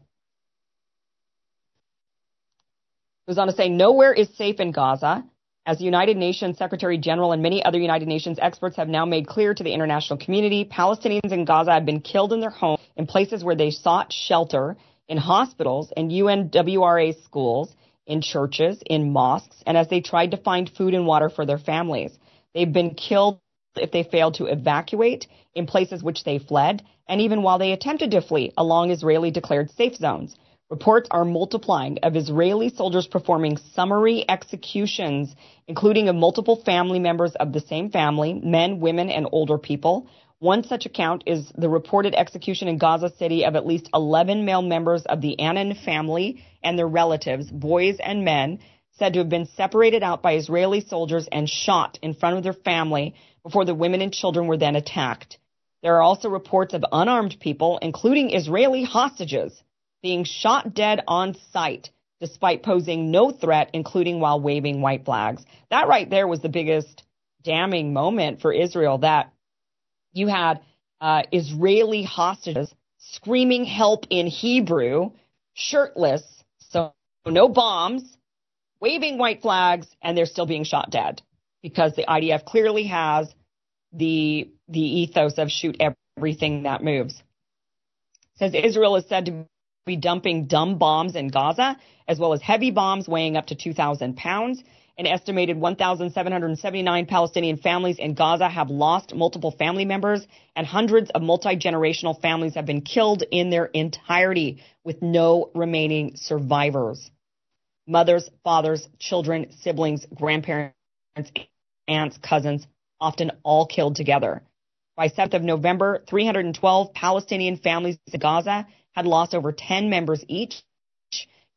It Goes on to say, nowhere is safe in Gaza, as the United Nations Secretary General and many other United Nations experts have now made clear to the international community, Palestinians in Gaza have been killed in their homes, in places where they sought shelter, in hospitals and UNRWA schools, in churches, in mosques, and as they tried to find food and water for their families. They've been killed if they failed to evacuate in places which they fled, and even while they attempted to flee along Israeli declared safe zones. Reports are multiplying of Israeli soldiers performing summary executions, including of multiple family members of the same family, men, women, and older people. One such account is the reported execution in Gaza City of at least 11 male members of the Annan family and their relatives, boys and men, said to have been separated out by Israeli soldiers and shot in front of their family before the women and children were then attacked. There are also reports of unarmed people, including Israeli hostages, being shot dead on sight despite posing no threat, including while waving white flags. That right there was the biggest damning moment for Israel that you had uh, Israeli hostages screaming help in Hebrew, shirtless, so no bombs, waving white flags, and they're still being shot dead because the IDF clearly has the the ethos of shoot everything that moves. Says Israel is said to be dumping dumb bombs in Gaza, as well as heavy bombs weighing up to 2,000 pounds. An estimated 1,779 Palestinian families in Gaza have lost multiple family members, and hundreds of multi generational families have been killed in their entirety, with no remaining survivors. Mothers, fathers, children, siblings, grandparents, aunts, cousins, often all killed together. By 7th of November, 312 Palestinian families in Gaza had lost over 10 members each,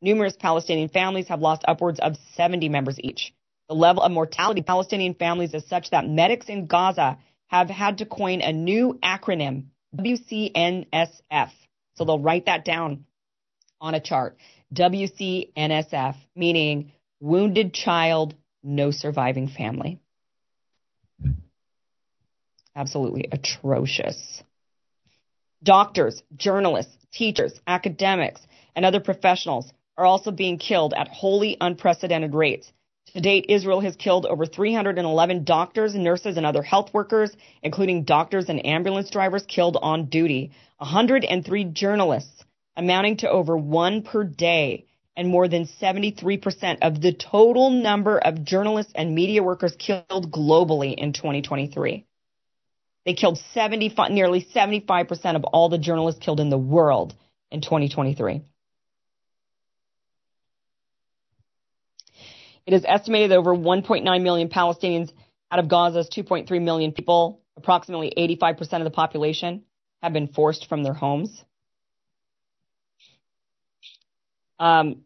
Numerous Palestinian families have lost upwards of 70 members each. The level of mortality of Palestinian families is such that medics in Gaza have had to coin a new acronym, WCNSF. So they'll write that down on a chart. WCNSF, meaning wounded child, no surviving family. Absolutely atrocious. Doctors, journalists, teachers, academics, and other professionals are also being killed at wholly unprecedented rates. To date, Israel has killed over 311 doctors, nurses, and other health workers, including doctors and ambulance drivers killed on duty, 103 journalists, amounting to over one per day, and more than 73% of the total number of journalists and media workers killed globally in 2023. They killed 75, nearly 75% of all the journalists killed in the world in 2023. It is estimated that over 1.9 million Palestinians out of Gaza's 2.3 million people, approximately 85% of the population, have been forced from their homes. Um,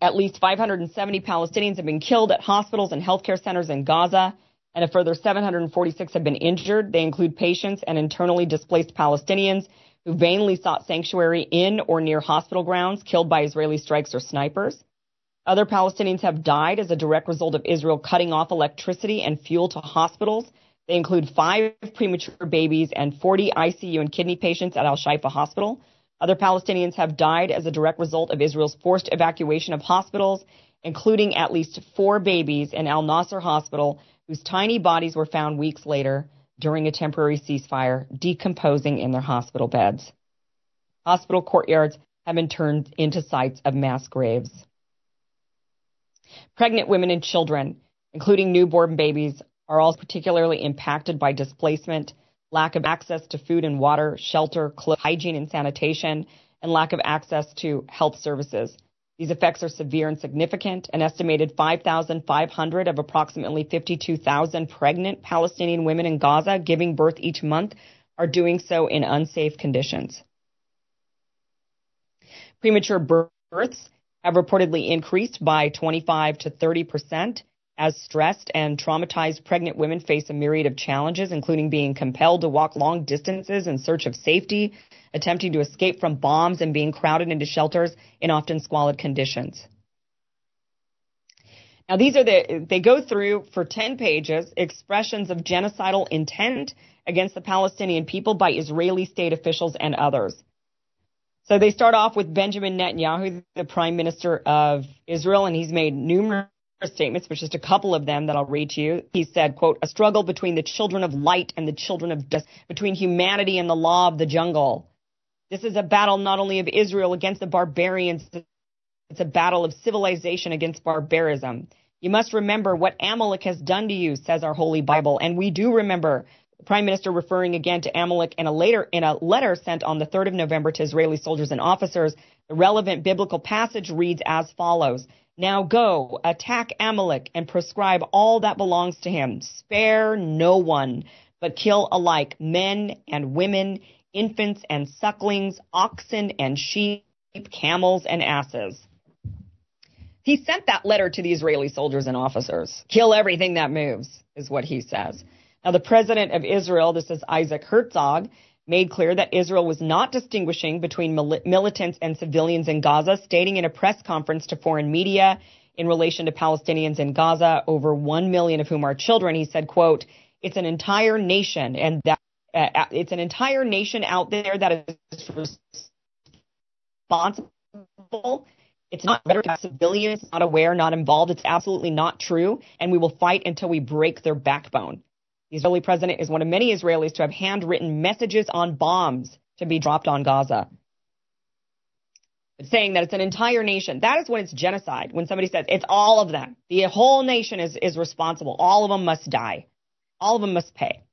at least 570 Palestinians have been killed at hospitals and healthcare centers in Gaza, and a further 746 have been injured. They include patients and internally displaced Palestinians who vainly sought sanctuary in or near hospital grounds killed by Israeli strikes or snipers. Other Palestinians have died as a direct result of Israel cutting off electricity and fuel to hospitals. They include five premature babies and 40 ICU and kidney patients at Al Shifa Hospital. Other Palestinians have died as a direct result of Israel's forced evacuation of hospitals, including at least four babies in Al Nasser Hospital, whose tiny bodies were found weeks later during a temporary ceasefire, decomposing in their hospital beds. Hospital courtyards have been turned into sites of mass graves. Pregnant women and children, including newborn babies, are also particularly impacted by displacement, lack of access to food and water, shelter, hygiene and sanitation, and lack of access to health services. These effects are severe and significant. An estimated 5,500 of approximately 52,000 pregnant Palestinian women in Gaza giving birth each month are doing so in unsafe conditions. Premature births have reportedly increased by 25 to 30 percent as stressed and traumatized pregnant women face a myriad of challenges, including being compelled to walk long distances in search of safety, attempting to escape from bombs, and being crowded into shelters in often squalid conditions. Now, these are the, they go through for 10 pages expressions of genocidal intent against the Palestinian people by Israeli state officials and others. So they start off with Benjamin Netanyahu, the prime minister of Israel, and he's made numerous statements, but just a couple of them that I'll read to you. He said, quote, a struggle between the children of light and the children of dust, between humanity and the law of the jungle. This is a battle not only of Israel against the barbarians, it's a battle of civilization against barbarism. You must remember what Amalek has done to you, says our Holy Bible, and we do remember Prime Minister referring again to Amalek in a later in a letter sent on the 3rd of November to Israeli soldiers and officers. The relevant biblical passage reads as follows: Now go, attack Amalek and prescribe all that belongs to him. Spare no one, but kill alike men and women, infants and sucklings, oxen and sheep, camels and asses. He sent that letter to the Israeli soldiers and officers. Kill everything that moves, is what he says. Now, the president of Israel, this is Isaac Herzog, made clear that Israel was not distinguishing between mil- militants and civilians in Gaza, stating in a press conference to foreign media in relation to Palestinians in Gaza, over 1 million of whom are children, he said, quote, it's an entire nation and that uh, uh it's an entire nation out there that is responsible. It's not civilians not aware, not involved. It's absolutely not true. And we will fight until we break their backbone. The Israeli president is one of many Israelis to have handwritten messages on bombs to be dropped on Gaza. saying that it's an entire nation. That is when it's genocide. When somebody says it's all of them. The whole nation is, is responsible. All of them must die. All of them must pay.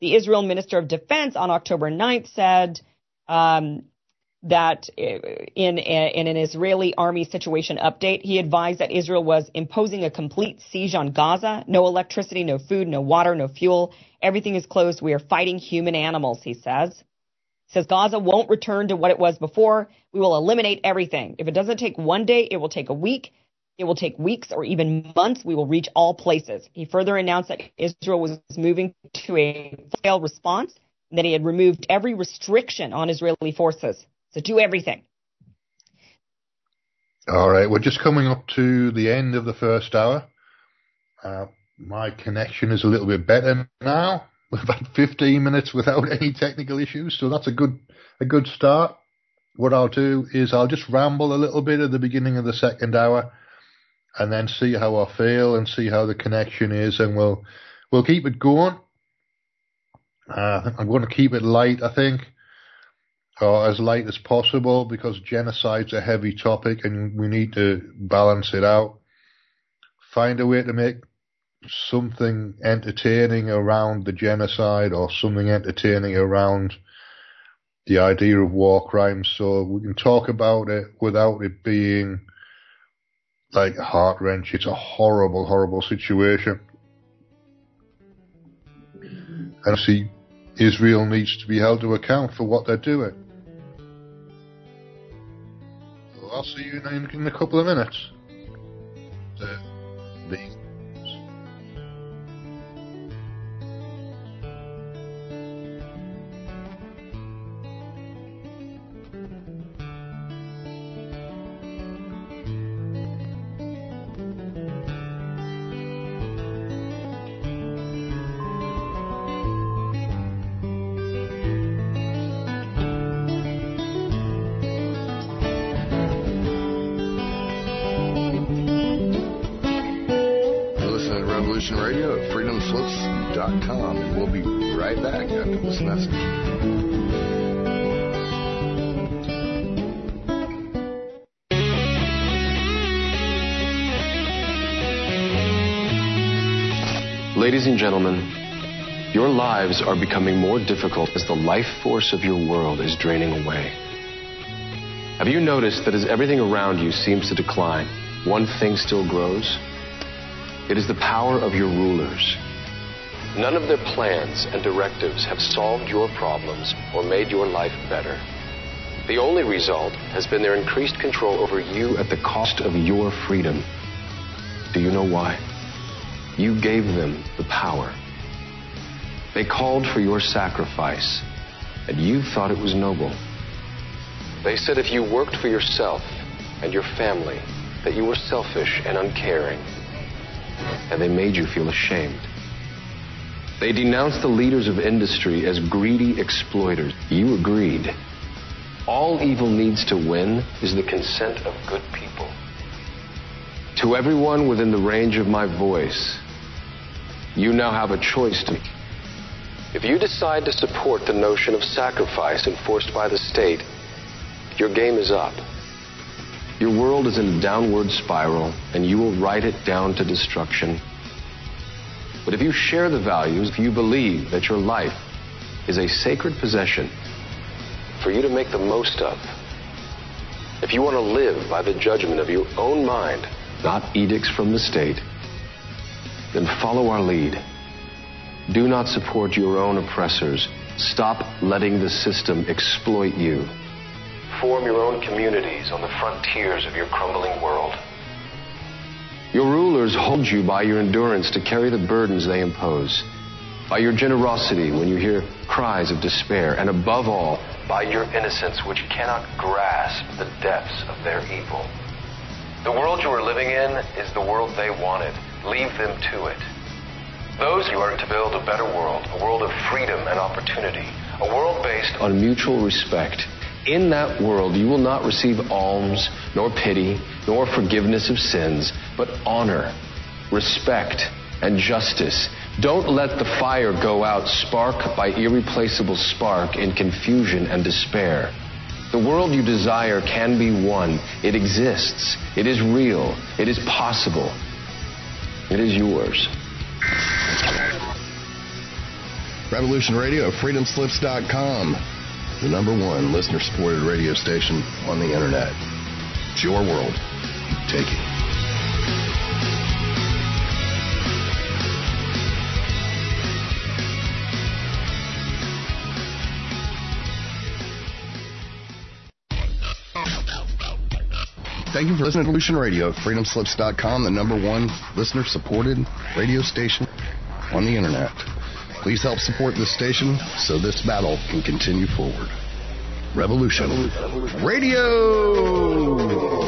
The Israel Minister of Defense on October 9th said um, that uh, in, in an Israeli army situation update, he advised that Israel was imposing a complete siege on Gaza. No electricity, no food, no water, no fuel. Everything is closed. We are fighting human animals, he says. says Gaza won't return to what it was before. We will eliminate everything. If it doesn't take one day, it will take a week. It will take weeks or even months. We will reach all places. He further announced that Israel was moving to a scale response and that he had removed every restriction on Israeli forces. Do everything. All right, we're just coming up to the end of the first hour. Uh, my connection is a little bit better now. We've had 15 minutes without any technical issues, so that's a good a good start. What I'll do is I'll just ramble a little bit at the beginning of the second hour, and then see how I feel and see how the connection is, and we'll we'll keep it going. Uh, I'm going to keep it light, I think, or as light as possible, because genocide's a heavy topic, and we need to balance it out. Find a way to make something entertaining around the genocide or something entertaining around the idea of war crimes so we can talk about it without it being like heart wrench. It's a horrible, horrible situation. And see, Israel needs to be held to account for what they're doing. I'll see you in, in a couple of minutes. Uh, the, the are becoming more difficult as the life force of your world is draining away. Have you noticed that as everything around you seems to decline, one thing still grows? It is the power of your rulers. None of their plans and directives have solved your problems or made your life better. The only result has been their increased control over you at the cost of your freedom. Do you know why? You gave them the power. They called for your sacrifice, and you thought it was noble. They said if you worked for yourself and your family, that you were selfish and uncaring, and they made you feel ashamed. They denounced the leaders of industry as greedy exploiters. You agreed. All evil needs to win is the consent of good people. To everyone within the range of my voice, you now have a choice to. If you decide to support the notion of sacrifice enforced by the state, your game is up. Your world is in a downward spiral, and you will ride it down to destruction. But if you share the values, if you believe that your life is a sacred possession for you to make the most of, if you want to live by the judgment of your own mind, not edicts from the state, then follow our lead. Do not support your own oppressors. Stop letting the system exploit you. Form your own communities on the frontiers of your crumbling world. Your rulers hold you by your endurance to carry the burdens they impose, by your generosity when you hear cries of despair, and above all, by your innocence which cannot grasp the depths of their evil. The world you are living in is the world they wanted. Leave them to it. Those who are to build a better world, a world of freedom and opportunity, a world based on mutual respect. In that world, you will not receive alms, nor pity, nor forgiveness of sins, but honor, respect, and justice. Don't let the fire go out spark by irreplaceable spark in confusion and despair. The world you desire can be won. It exists. It is real. It is possible. It is yours. Revolution Radio at freedomslips.com, the number one listener supported radio station on the internet. It's your world. Take it. Thank you for listening to Revolution Radio, freedomslips.com, the number one listener supported radio station on the internet. Please help support this station so this battle can continue forward. Revolution Radio!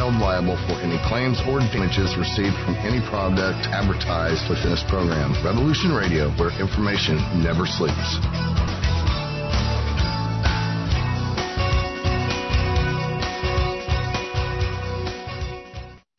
held liable for any claims or damages received from any product advertised within this program. Revolution Radio, where information never sleeps.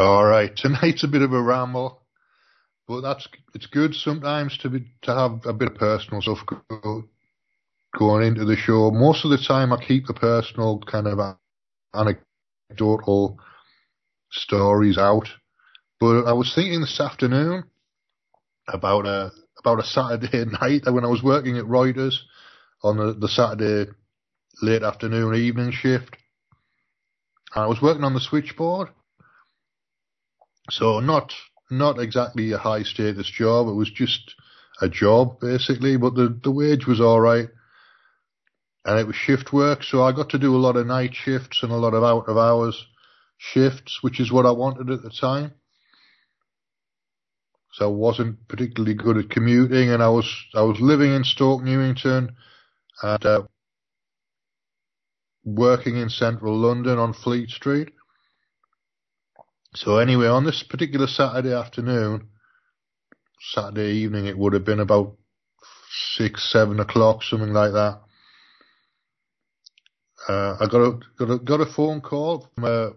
All right, tonight's a bit of a ramble, but that's it's good sometimes to be to have a bit of personal stuff go, going into the show. Most of the time, I keep the personal kind of anecdotal stories out. But I was thinking this afternoon about a about a Saturday night when I was working at Reuters on the, the Saturday late afternoon evening shift. I was working on the switchboard so not not exactly a high status job. It was just a job basically, but the the wage was all right, and it was shift work. So I got to do a lot of night shifts and a lot of out of hours shifts, which is what I wanted at the time. So I wasn't particularly good at commuting, and I was I was living in Stoke Newington, and uh, working in central London on Fleet Street. So anyway, on this particular Saturday afternoon, Saturday evening, it would have been about six, seven o'clock, something like that. Uh, I got a got a got a phone call from a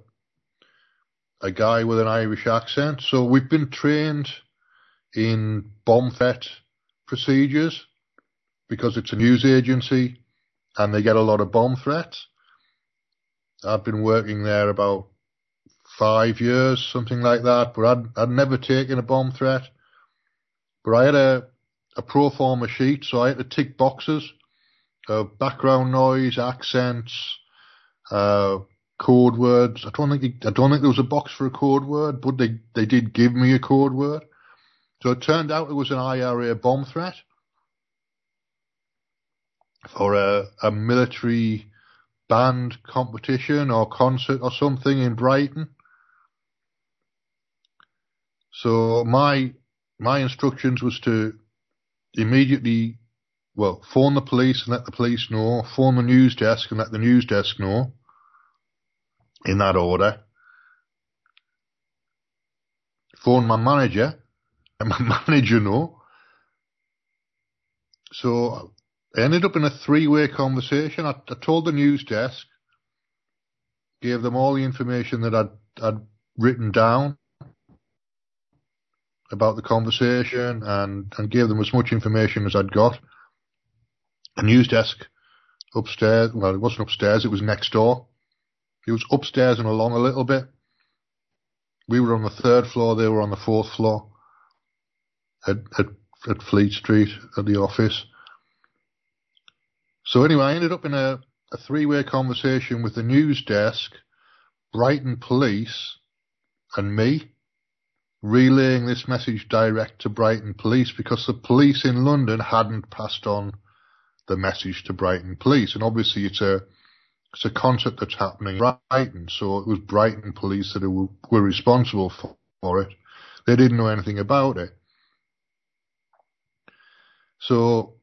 a guy with an Irish accent. So we've been trained in bomb threat procedures because it's a news agency and they get a lot of bomb threats. I've been working there about five years, something like that. But I'd, I'd never taken a bomb threat. But I had a, a pro forma sheet, so I had to tick boxes of background noise, accents, uh, code words. I don't think I don't think there was a box for a code word, but they they did give me a code word. So it turned out it was an IRA bomb threat for a, a military band competition or concert or something in Brighton. So my my instructions was to immediately, well, phone the police and let the police know, phone the news desk and let the news desk know, in that order. Phone my manager and my manager know. So I ended up in a three-way conversation. I, I told the news desk, gave them all the information that I'd, I'd written down about the conversation and, and gave them as much information as I'd got. A news desk upstairs, well, it wasn't upstairs, it was next door. It was upstairs and along a little bit. We were on the third floor, they were on the fourth floor at, at, at Fleet Street at the office. So anyway, I ended up in a, a three-way conversation with the news desk, Brighton Police, and me relaying this message direct to Brighton police because the police in London hadn't passed on the message to Brighton Police. And obviously, it's a it's a concert that's happening in Brighton, so it was Brighton Police that were, responsible for, for it. They didn't know anything about it. So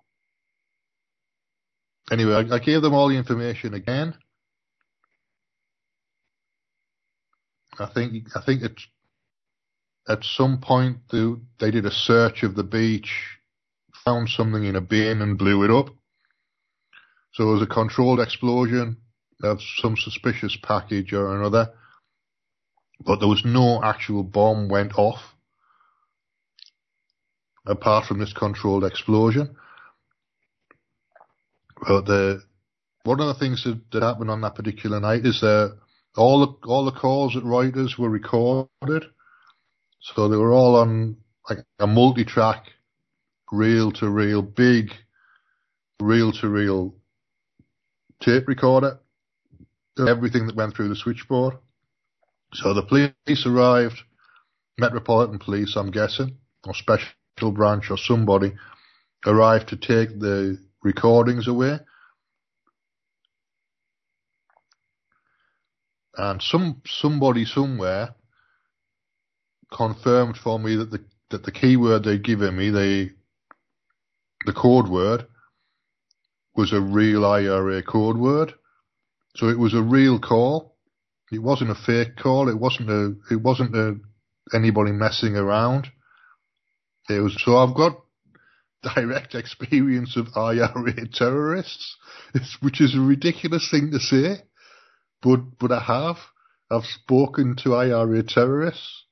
anyway, I, I gave them all the information again. I think I think it's at some point they, they did a search of the beach, found something in a bin and blew it up. So it was a controlled explosion of some suspicious package or another, but there was no actual bomb went off apart from this controlled explosion. But the one of the things that, that happened on that particular night is that all the all the calls at Reuters were recorded, so they were all on like a multi-track, reel-to-reel, big, reel-to-reel tape recorder. Everything that went through the switchboard. So the police arrived, Metropolitan Police, I'm guessing, or Special Branch or somebody, arrived to take the recordings away. And some somebody somewhere confirmed for me that the that the keyword they'd given me, the the code word, was a real IRA code word. So it was a real call. It wasn't a fake call. It wasn't a it wasn't a anybody messing around. It was so I've got direct experience of IRA terrorists, which is a ridiculous thing to say, but but I have. I've spoken to IRA terrorists.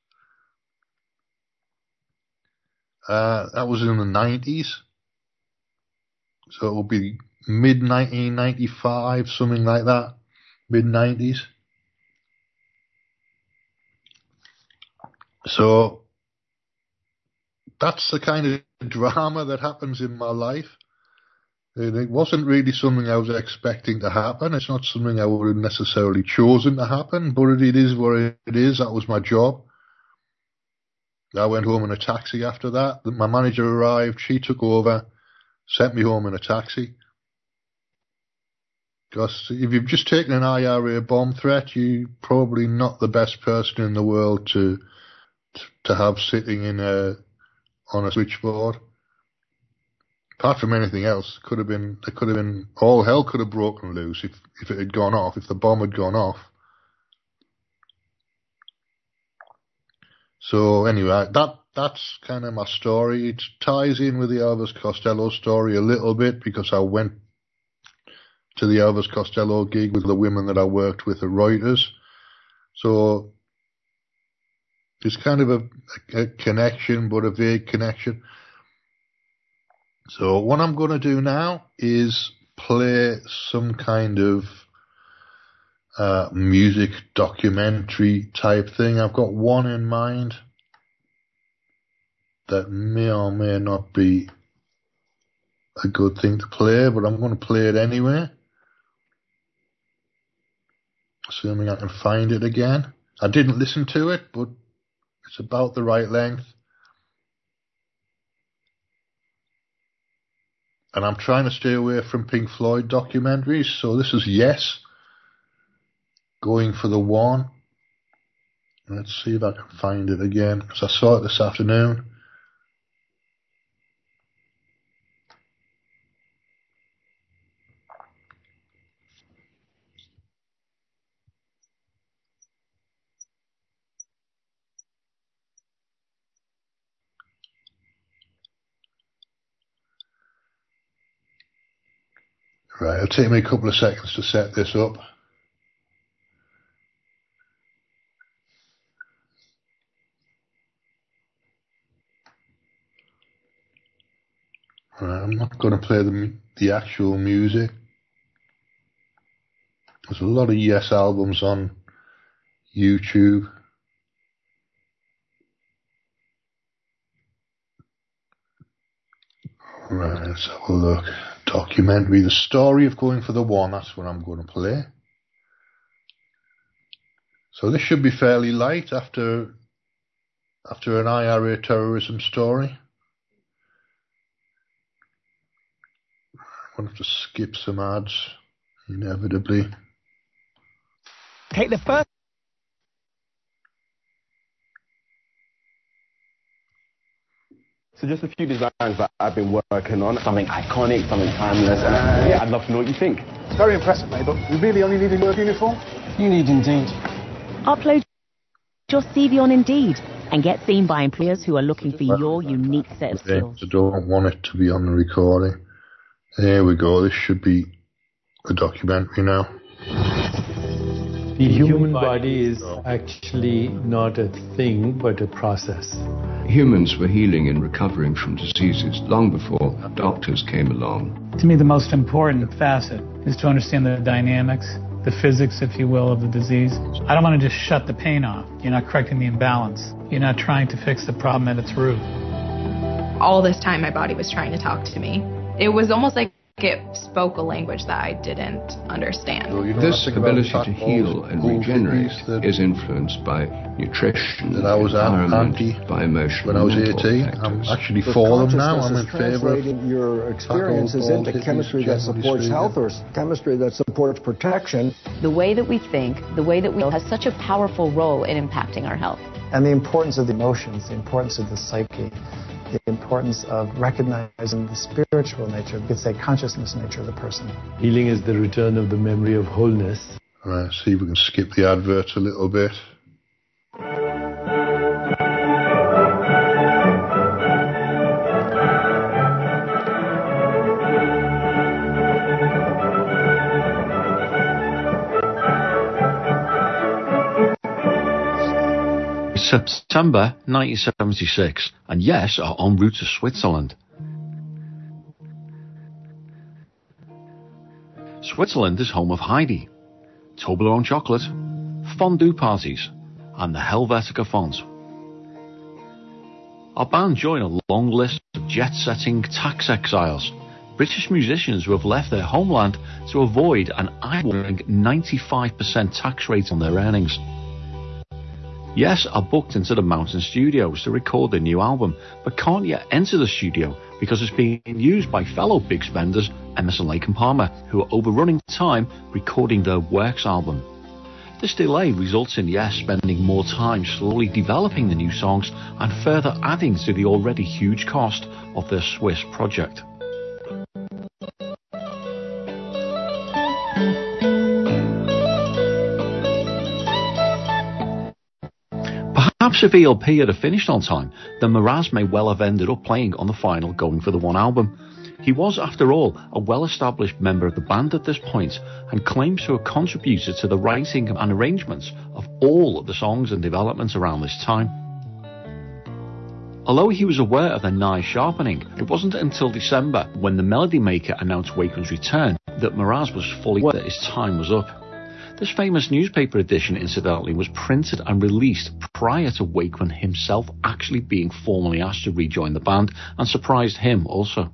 Uh, that was in the 90s. So it will be mid 1995, something like that. Mid 90s. So that's the kind of drama that happens in my life. It wasn't really something I was expecting to happen. It's not something I would have necessarily chosen to happen, but it is what it is. That was my job. I went home in a taxi after that. My manager arrived. She took over, sent me home in a taxi. Because if you've just taken an IRA bomb threat, you're probably not the best person in the world to to have sitting in a on a switchboard. Apart from anything else, could have been there could have been all hell could have broken loose if if it had gone off, if the bomb had gone off. So anyway, that that's kind of my story. It ties in with the Elvis Costello story a little bit because I went to the Elvis Costello gig with the women that I worked with at Reuters. So it's kind of a, a connection, but a vague connection. So what I'm going to do now is play some kind of uh, music documentary type thing. I've got one in mind that may or may not be a good thing to play, but I'm going to play it anyway. Assuming I can find it again. I didn't listen to it, but it's about the right length. And I'm trying to stay away from Pink Floyd documentaries, so this is Yes. Going for the one. Let's see if I can find it again, because I saw it this afternoon. Right, it'll take me a couple of seconds to set this up. Right, I'm not going to play the, the actual music. There's a lot of Yes albums on YouTube. Right, let's have a look documentary, The Story of Going for the One. That's what I'm going to play. So this should be fairly light after after an IRA terrorism story. Gonna have to skip some ads, inevitably. Okay, the first. So just a few designs that I've been working on, something iconic, something timeless, and uh, yeah, I'd love to know what you think. It's very impressive, mate, but we really only need a work uniform? You need Indeed. Upload your CV on Indeed and get seen by employers who are looking for your unique set of skills. I don't want it to be on the recording. There we go. This should be a documentary now. The human body is actually not a thing, but a process. Humans were healing and recovering from diseases long before doctors came along. To me, the most important facet is to understand the dynamics, the physics, if you will, of the disease. I don't want to just shut the pain off. You're not correcting the imbalance. You're not trying to fix the problem at its root. All this time, my body was trying to talk to me. It was almost like it spoke a language that I didn't understand. This ability to heal and regenerate is influenced by nutrition, that I was environment, by emotional when I was 18. I'm actually for them now. I'm in favour of your experiences into chemistry that supports health or chemistry that supports protection. The way that we think, the way that we has such a powerful role in impacting our health. And the importance of the emotions, the importance of the psyche the importance of recognizing the spiritual nature, you could say consciousness nature of the person. Healing is the return of the memory of wholeness. All right, see if we can skip the adverts a little bit. September 1976, and Yes are en route to Switzerland. Switzerland is home of Heidi, Toblerone chocolate, fondue parties, and the Helvetica fonts. Our band join a long list of jet-setting tax exiles, British musicians who have left their homeland to avoid an eye-watering 95% tax rate on their earnings. Yes are booked into the Mountain Studios to record their new album, but can't yet enter the studio because it's being used by fellow big spenders Emerson Lake and Palmer, who are overrunning time recording their Works album. This delay results in Yes spending more time slowly developing the new songs and further adding to the already huge cost of their Swiss project. Perhaps if ELP had finished on time, then Moraz may well have ended up playing on the final Going for the One album. He was, after all, a well-established member of the band at this point and claims to have contributed to the writing and arrangements of all of the songs and developments around this time. Although he was aware of the Nye sharpening, it wasn't until December when the Melody Maker announced Wakeman's return that Moraz was fully aware that his time was up. This famous newspaper edition, incidentally, was printed and released prior to Wakeman himself actually being formally asked to rejoin the band and surprised him also.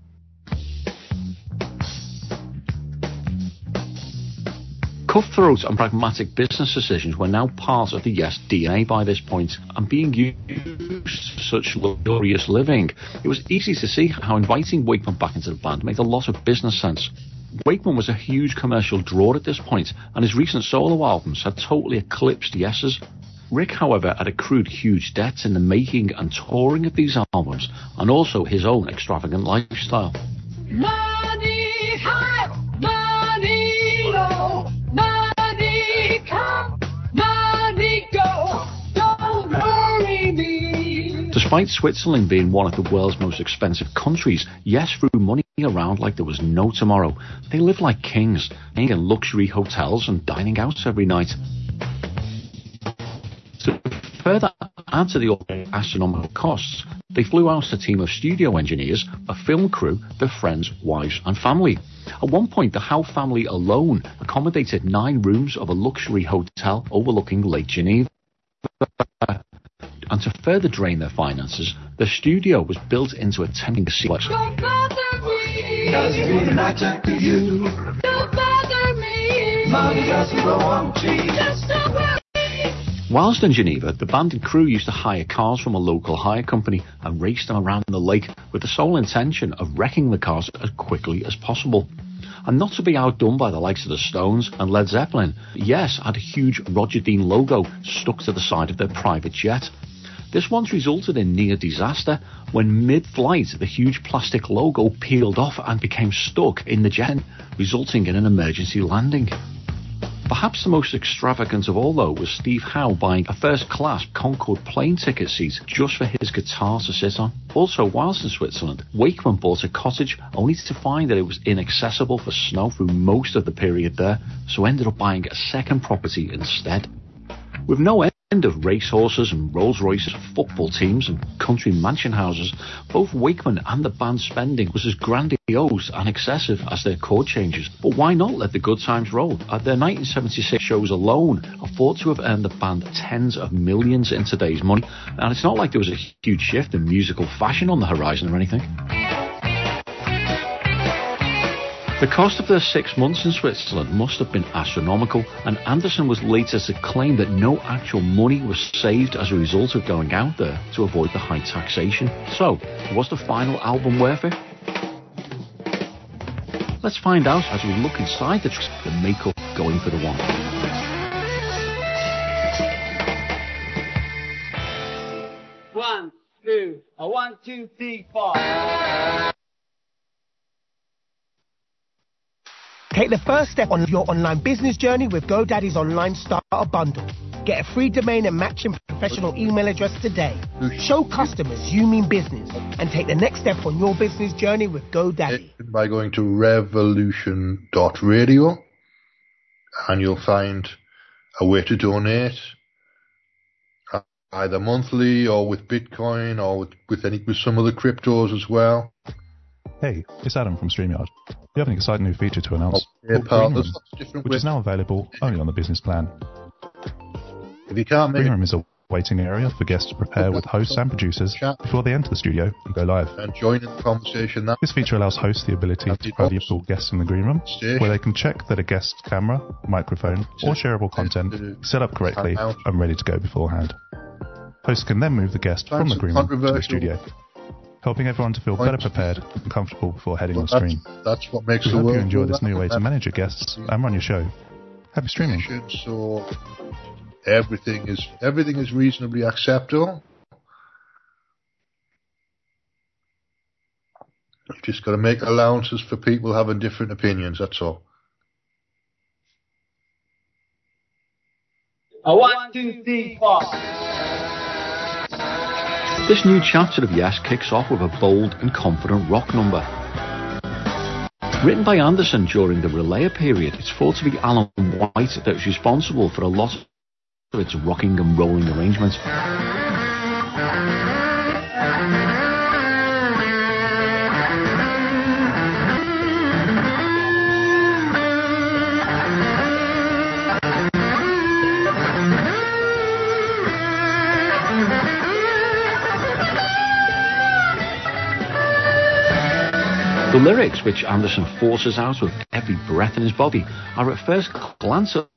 Cutthroat and pragmatic business decisions were now part of the Yes DNA by this point, and being used for such luxurious living, it was easy to see how inviting Wakeman back into the band made a lot of business sense. Wakeman was a huge commercial draw at this point, and his recent solo albums had totally eclipsed Yes's. Rick, however, had accrued huge debts in the making and touring of these albums, and also his own extravagant lifestyle. Money Despite Switzerland being one of the world's most expensive countries, Yes threw money around like there was no tomorrow. They lived like kings, staying in luxury hotels and dining out every night. To further add to the astronomical costs, they flew out a team of studio engineers, a film crew, their friends, wives, and family. At one point, the Howe family alone accommodated nine rooms of a luxury hotel overlooking Lake Geneva. And to further drain their finances, the studio was built into a tempting complex. Don't bother me, Cause you really matter to you. don't bother me. Money doesn't grow on trees. Just don't worry. Whilst in Geneva, the band and crew used to hire cars from a local hire company and race them around the lake with the sole intention of wrecking the cars as quickly as possible. and not to be outdone by the likes of the Stones and Led Zeppelin, Yes had a huge Roger Dean logo stuck to the side of their private jet. This once resulted in near disaster when mid-flight the huge plastic logo peeled off and became stuck in the jet, resulting in an emergency landing. Perhaps the most extravagant of all, though, was Steve Howe buying a first class Concorde plane ticket seat just for his guitar to sit on. Also, whilst in Switzerland, Wakeman bought a cottage only to find that it was inaccessible for snow through most of the period there, so ended up buying a second property instead. With no end of racehorses and Rolls Royces, football teams and country mansion houses, both Wakeman and the band's spending was as grandiose and excessive as their chord changes. But why not let the good times roll? At their 1976 shows alone are thought to have earned the band tens of millions in today's money, and it's not like there was a huge shift in musical fashion on the horizon or anything. The cost of their six months in Switzerland must have been astronomical, and Anderson was later to claim that no actual money was saved as a result of going out there to avoid the high taxation. So, was the final album worth it? Let's find out as we look inside the the makeup going for the one. One, two, a one, two, three, four. Take the first step on your online business journey with GoDaddy's online starter bundle. Get a free domain and matching professional email address today. Show customers you mean business and take the next step on your business journey with GoDaddy. by going to revolution.radio and you'll find a way to donate either monthly or with Bitcoin or with, with any with some other cryptos as well. Hey, it's Adam from StreamYard. We have an exciting new feature to announce, oh, Yeah, called pal, Room, lots of different which is now available only on the business plan. If you can't Green Room is a waiting area for guests to prepare with hosts and producers before they enter the studio and go live. and join in the conversation, This feature allows hosts the ability to call guests in the green room, where they can check that a guest's camera, microphone, or shareable content is set up correctly and ready to go beforehand. Hosts can then move the guest from the green room to the studio, helping everyone to feel better prepared and comfortable before heading on stream. that's what makes We the hope world you enjoy this new way to manage your guests and run your show. Happy streaming. So everything is everything is reasonably acceptable. You've just got to make allowances for people having different opinions. That's all. A one, two, three, four. This new chapter of Yes kicks off with a bold and confident rock number. Written by Anderson during the Relayer period, it's thought to be Alan White that was responsible for a lot of its rocking and rolling arrangements. The lyrics, which Anderson forces out with every breath in his body, are at first glance at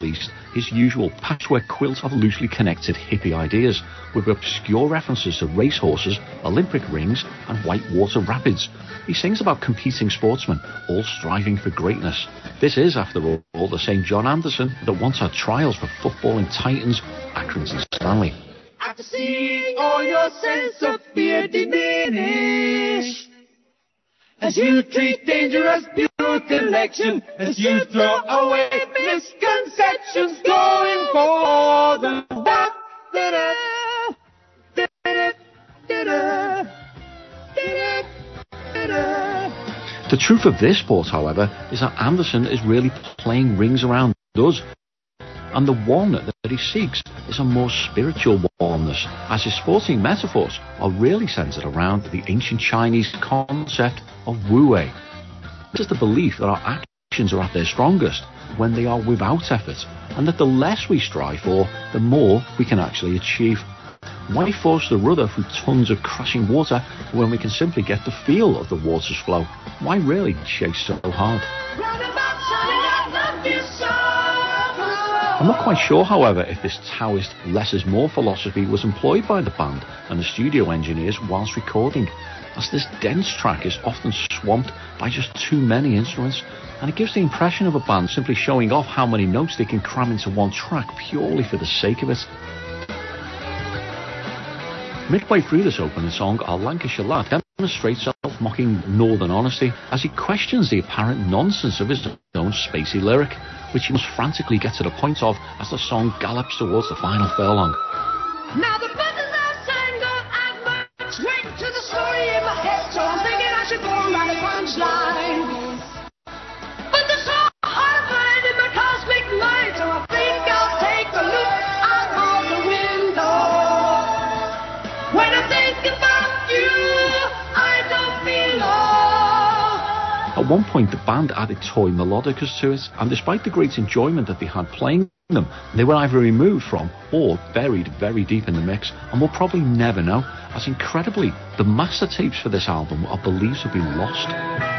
least his usual patchwork quilt of loosely connected hippie ideas, with obscure references to racehorses, Olympic rings, and whitewater rapids. He sings about competing sportsmen, all striving for greatness. This is, after all, the same Jon Anderson that once had trials for footballing titans, Accrington Stanley. After seeing all your sense of fear diminish, as you treat dangerous beautiful action, as you throw away misconceptions, going for the dark. The truth of this sport, however, is that Anderson is really playing rings around us and the one that he seeks is a more spiritual oneness, as his sporting metaphors are really centered around the ancient Chinese concept of wu wei. This is the belief that our actions are at their strongest when they are without effort, and that the less we strive for, the more we can actually achieve. Why force the rudder through tons of crashing water when we can simply get the feel of the water's flow? Why really chase so hard? I'm not quite sure, however, if this Taoist less is more philosophy was employed by the band and the studio engineers whilst recording. as this dense track is often swamped by just too many instruments, and it gives the impression of a band simply showing off how many notes they can cram into one track purely for the sake of it. Midway through this opening song, our Lancashire lad demonstrates self-mocking northern honesty as he questions the apparent nonsense of his own spacey lyric, which he must frantically get to the point of as the song gallops towards the final furlong. Now the buttons much to the story in my head, so I'm thinking I should go a punchline. At one point, the band added toy melodicas to it, and despite the great enjoyment that they had playing them, they were either removed from or buried very deep in the mix, and we'll probably never know, as incredibly, the master tapes for this album are believed to have been lost.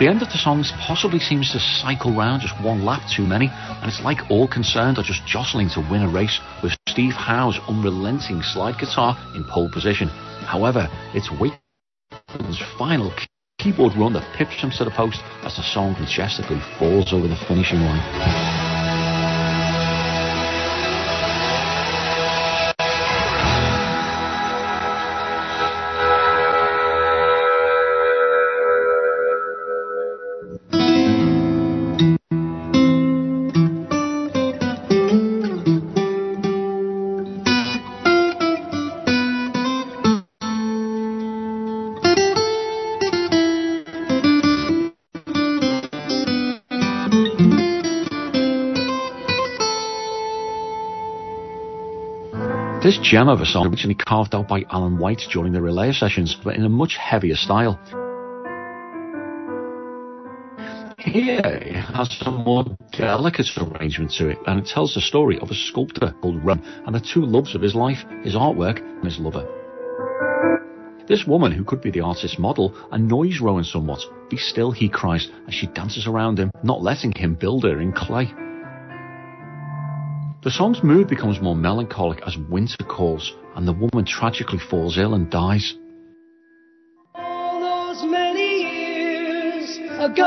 The end of the song possibly seems to cycle round just one lap too many, and it's like all concerned are just jostling to win a race with Steve Howe's unrelenting slide guitar in pole position. However, it's Wakeman's final keyboard run that pips him to the post as the song majestically falls over the finishing line. Gem of a song originally carved out by Alan White during the Relayer sessions, but in a much heavier style. Here it has a more delicate arrangement to it, and it tells the story of a sculptor called Rowan and the two loves of his life, his artwork and his lover. This woman, who could be the artist's model, annoys Rowan somewhat. Be still, he cries, as she dances around him, not letting him build her in clay. The song's mood becomes more melancholic as winter calls and the woman tragically falls ill and dies. All those many years ago.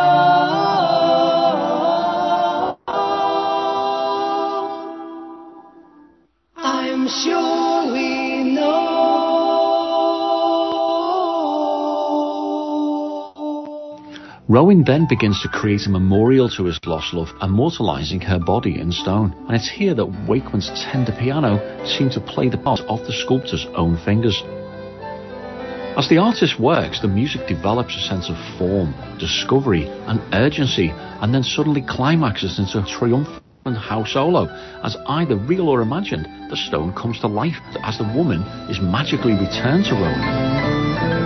I'm sure Rowan then begins to create a memorial to his lost love, immortalising her body in stone. And it's here that Wakeman's tender piano seems to play the part of the sculptor's own fingers. As the artist works, the music develops a sense of form, discovery, and urgency, and then suddenly climaxes into a triumphant Howe's solo. As either real or imagined, the stone comes to life as the woman is magically returned to Rowan.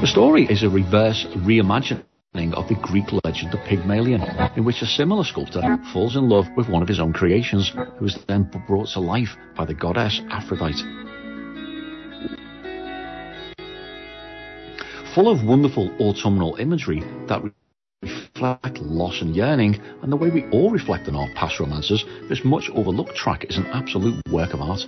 The story is a reverse reimagining of the Greek legend of Pygmalion, in which a similar sculptor falls in love with one of his own creations, who is then brought to life by the goddess Aphrodite. Full of wonderful autumnal imagery that reflect loss and yearning, and the way we all reflect on our past romances, this much overlooked track is an absolute work of art.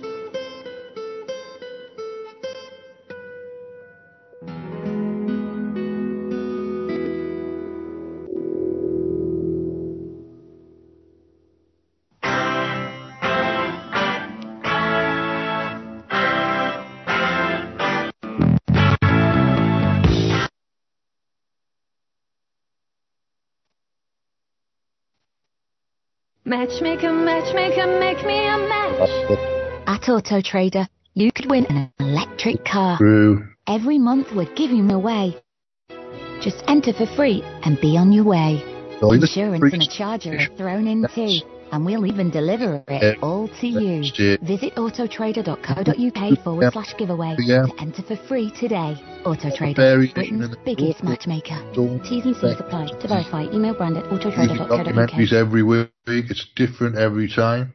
Matchmaker, matchmaker, make me a match. At Auto Trader, you could win an electric car. True. Every month we're giving them away. Just enter for free and be on your way. Insurance and a charger are thrown in too. And we'll even deliver it all to you. Visit autotrader.co.uk forward slash giveaway Yeah. to enter for free today. Autotrader, Britain's biggest matchmaker. T's and C's apply. To verify, email brand at autotrader.co.uk. documentaries every week. It's different every time.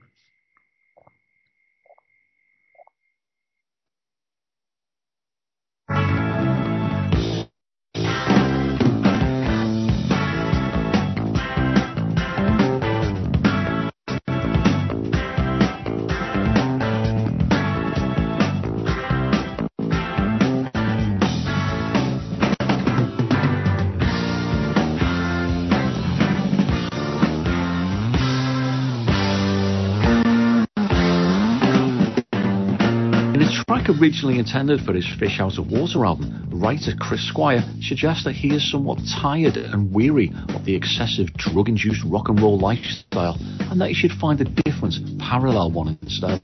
Originally intended for his Fish Out of Water album, writer Chris Squire suggests that he is somewhat tired and weary of the excessive drug induced rock and roll lifestyle and that he should find a different, parallel one instead.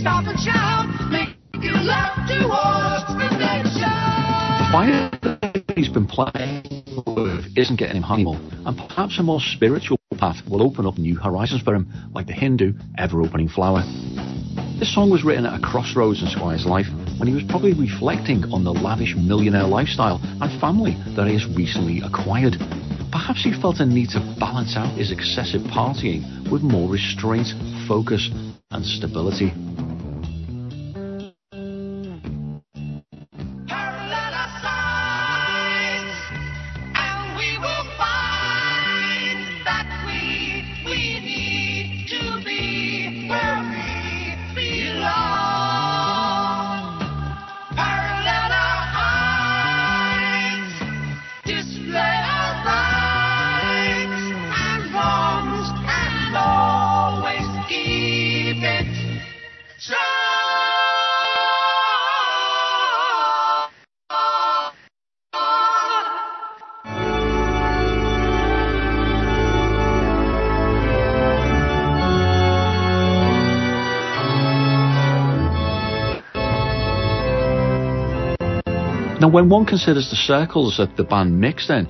Stop and shout. Making love towards perfection. fire that he's been playing with isn't getting him anymore, and perhaps a more spiritual path will open up new horizons for him, like the Hindu ever-opening flower. This song was written at a crossroads in Squire's life when he was probably reflecting on the lavish millionaire lifestyle and family that he has recently acquired. Perhaps he felt a need to balance out his excessive partying with more restraint, focus, and stability. Now, when one considers the circles that the band mixed in,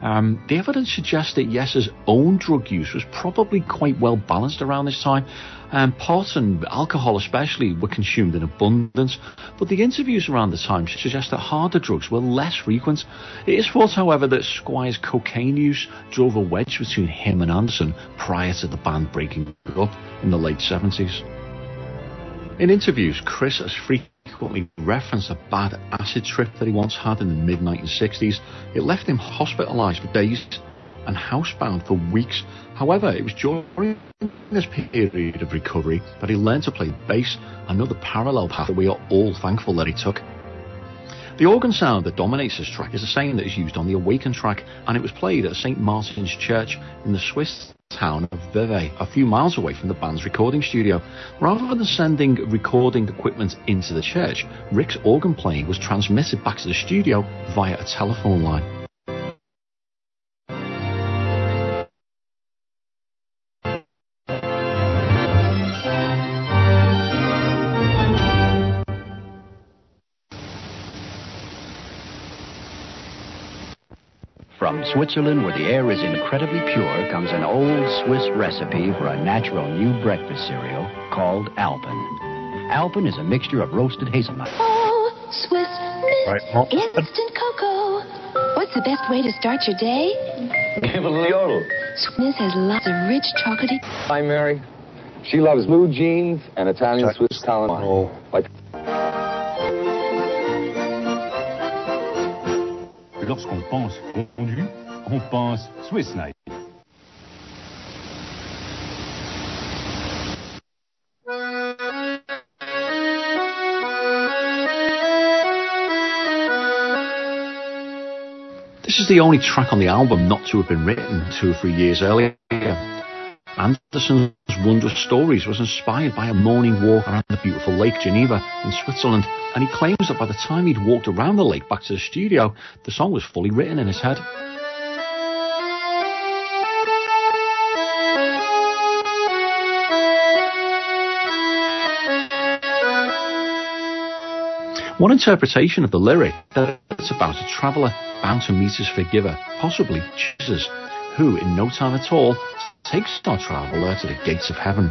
um, the evidence suggests that Yes's own drug use was probably quite well balanced around this time. Um, pot and alcohol, especially, were consumed in abundance, but the interviews around the time suggest that harder drugs were less frequent. It is thought, however, that Squire's cocaine use drove a wedge between him and Anderson prior to the band breaking up in the late 70s. In interviews, Chris has frequently referenced a bad acid trip that he once had in the mid 1960s. It left him hospitalised for days and housebound for weeks. However, it was during this period of recovery that he learned to play bass, another parallel path that we are all thankful that he took. The organ sound that dominates this track is the same that is used on the Awaken track, and it was played at St Martin's Church in the Swiss town of Vevey, a few miles away from the band's recording studio. Rather than sending recording equipment into the church, Rick's organ playing was transmitted back to the studio via a telephone line. From Switzerland, where the air is incredibly pure, comes an old Swiss recipe for a natural new breakfast cereal called Alpen. Alpen is a mixture of roasted hazelnut. Oh, Swiss Miss Instant Cocoa. What's the best way to start your day? Give a little yodel. Swiss has lots of rich chocolatey. Hi, Mary. She loves blue jeans and Italian Swiss calamari. Oh. Like Lorsqu'on pense fondue, on pense Swiss Night. This is the only track on the album not to have been written two or three years earlier. Anderson's wondrous stories was inspired by a morning walk around the beautiful Lake Geneva in Switzerland, and he claims that by the time he'd walked around the lake back to the studio, the song was fully written in his head. One interpretation of the lyric that it's about a traveller bound to meet his forgiver, possibly Jesus, who in no time at all takes star traveller to the gates of heaven.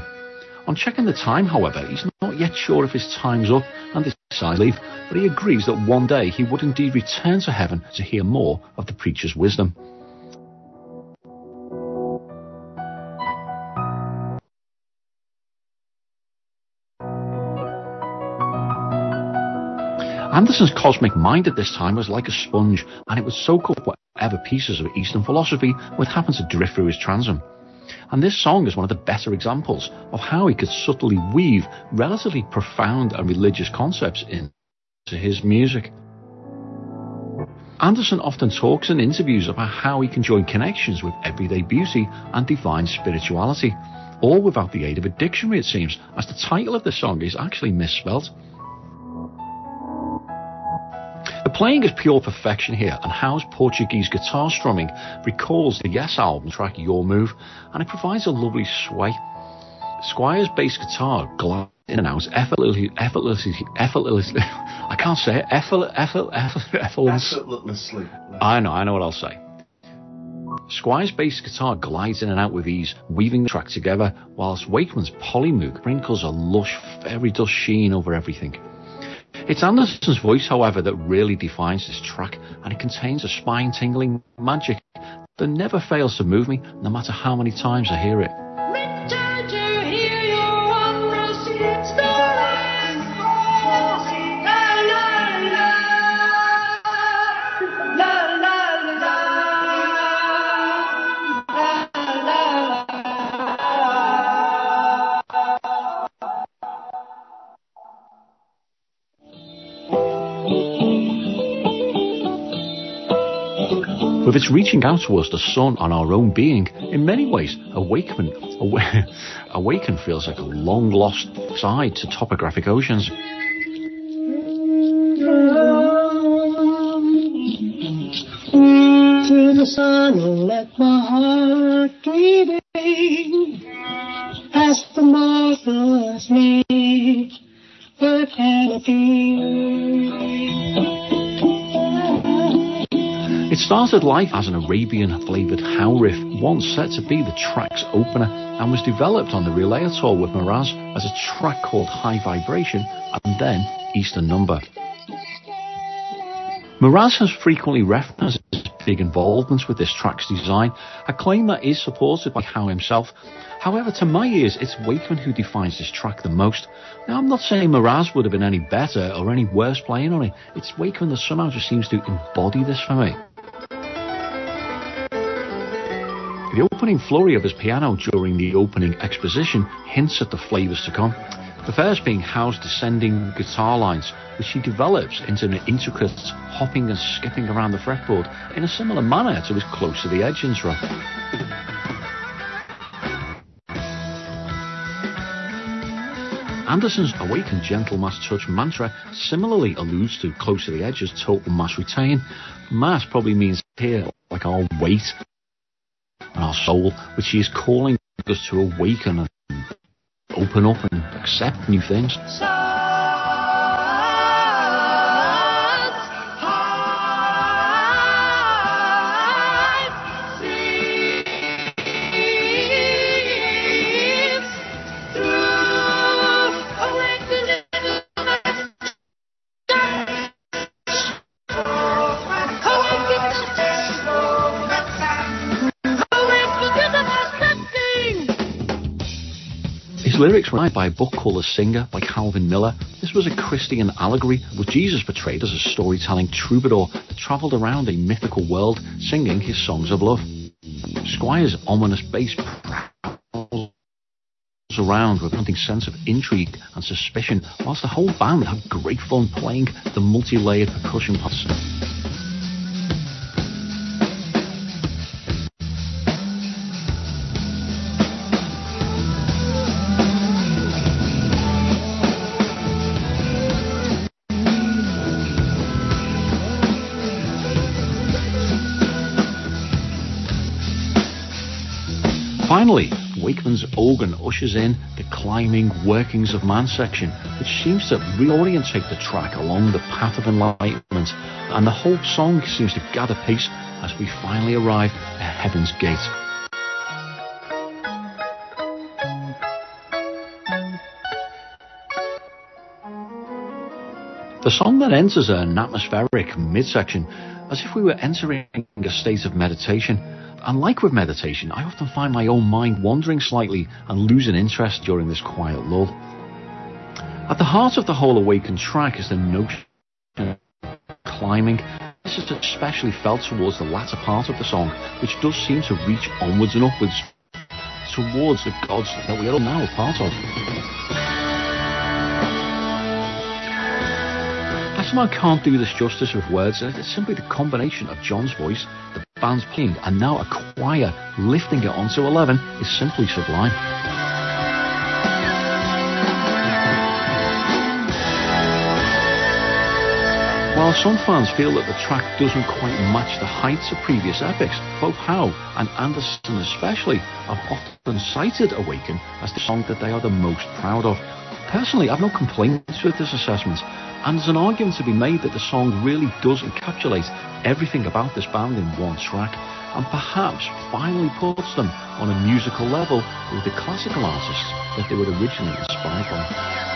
On checking the time, however, he's not yet sure if his time's up and decides to leave, but he agrees that one day he would indeed return to heaven to hear more of the preacher's wisdom. Anderson's cosmic mind at this time was like a sponge, and it would soak up whatever pieces of Eastern philosophy would happen to drift through his transom. And this song is one of the better examples of how he could subtly weave relatively profound and religious concepts into his music. Anderson often talks in interviews about how he can join connections with everyday beauty and divine spirituality, all without the aid of a dictionary, it seems, as the title of the song is actually misspelt. Playing is pure perfection here, and Howe's Portuguese guitar strumming recalls the Yes album track Your Move, and it provides a lovely sway. Squire's bass guitar glides in and out effortlessly, effortlessly, effortlessly. I can't say it. Effort, effort, effort, effortless. Effortlessly. I know, I know what I'll say. Squire's bass guitar glides in and out with ease, weaving the track together, whilst Wakeman's Polymoog sprinkles a lush fairy dust sheen over everything. It's Anderson's voice, however, that really defines this track, and it contains a spine tingling magic that never fails to move me, no matter how many times I hear it. With its reaching out towards the sun on our own being, in many ways, Awaken, Awaken feels like a long lost side to topographic oceans. To the sun let my heart started life as an Arabian flavoured Howe riff, once set to be the track's opener, and was developed on the Relayer tour with Moraz as a track called High Vibration and then Eastern Number. Moraz has frequently referenced his big involvement with this track's design, a claim that is supported by Howe himself. However, to my ears, it's Wakeman who defines this track the most. Now, I'm not saying Moraz would have been any better or any worse playing on it. It's Wakeman that somehow just seems to embody this for me. The opening flurry of his piano during the opening exposition hints at the flavours to come. The first being Howe's descending guitar lines, which he develops into an intricate hopping and skipping around the fretboard in a similar manner to his Close to the Edge intro. Anderson's Awaken Gentle Mass Touch mantra similarly alludes to Close to the Edge's Total Mass Retain. Mass probably means here, like our weight and our soul, which he is calling us to awaken and open up and accept new things. His lyrics were by a book called The Singer by Calvin Miller. This was a Christian allegory with Jesus portrayed as a storytelling troubadour that travelled around a mythical world singing his songs of love. Squire's ominous bass prowls around with a haunting sense of intrigue and suspicion, whilst the whole band had great fun playing the multi-layered percussion parts. Finally, Wakeman's organ ushers in the climbing workings of man section, which seems to reorientate the track along the path of enlightenment, and the whole song seems to gather pace as we finally arrive at Heaven's Gate. The song then enters an atmospheric midsection as if we were entering a state of meditation. And like with meditation, I often find my own mind wandering slightly and losing interest during this quiet lull. At the heart of the whole awakened track is the notion of climbing. This is especially felt towards the latter part of the song, which does seem to reach onwards and upwards towards the gods that we are now a part of. I can't do this justice with words. It's simply the combination of Jon's voice, the band's playing, and now a choir lifting it onto 11 is simply sublime. While some fans feel that the track doesn't quite match the heights of previous epics, both Howe and Anderson especially have often cited Awaken as the song that they are the most proud of. Personally, I've no complaints with this assessment, and there's an argument to be made that the song really does encapsulate everything about this band in one track, and perhaps finally puts them on a musical level with the classical artists that they were originally inspired by.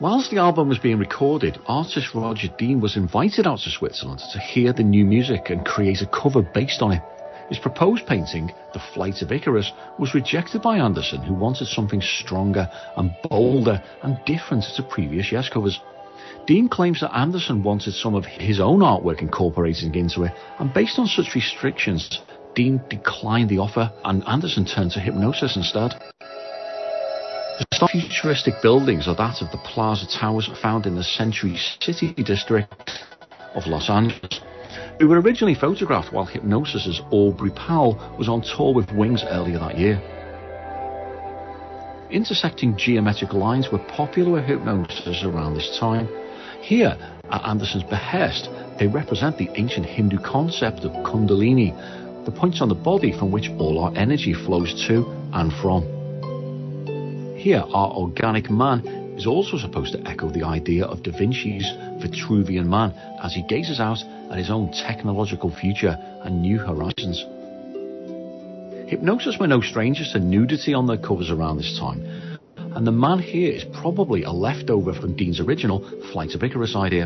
Whilst the album was being recorded, artist Roger Dean was invited out to Switzerland to hear the new music and create a cover based on it. His proposed painting, The Flight of Icarus, was rejected by Anderson, who wanted something stronger and bolder and different to previous Yes covers. Dean claims that Anderson wanted some of his own artwork incorporated into it, and based on such restrictions, Dean declined the offer and Anderson turned to Hipgnosis instead. Futuristic buildings are that of the Plaza Towers found in the Century City district of Los Angeles. They were originally photographed while Hipgnosis's Aubrey Powell was on tour with Wings earlier that year. Intersecting geometric lines were popular with Hipgnosis around this time. Here, at Anderson's behest, they represent the ancient Hindu concept of Kundalini, the points on the body from which all our energy flows to and from. Here, our organic man is also supposed to echo the idea of Da Vinci's Vitruvian Man as he gazes out at his own technological future and new horizons. Hipgnosis were no strangers to nudity on their covers around this time, and the man here is probably a leftover from Dean's original Flight of Icarus idea.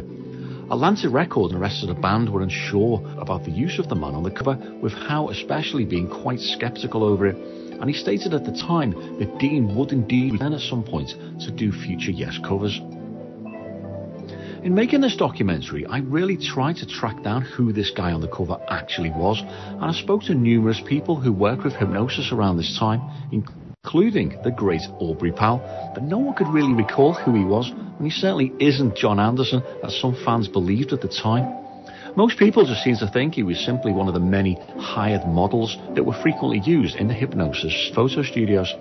Atlantic Record and the rest of the band were unsure about the use of the man on the cover, with Howe especially being quite sceptical over it and he stated at the time that Dean would indeed return at some point to do future Yes covers. In making this documentary, I really tried to track down who this guy on the cover actually was, and I spoke to numerous people who worked with Hipgnosis around this time, including the great Aubrey Powell, but no one could really recall who he was, and he certainly isn't Jon Anderson, as some fans believed at the time. Most people just seem to think he was simply one of the many hired models that were frequently used in the Hipgnosis photo studios.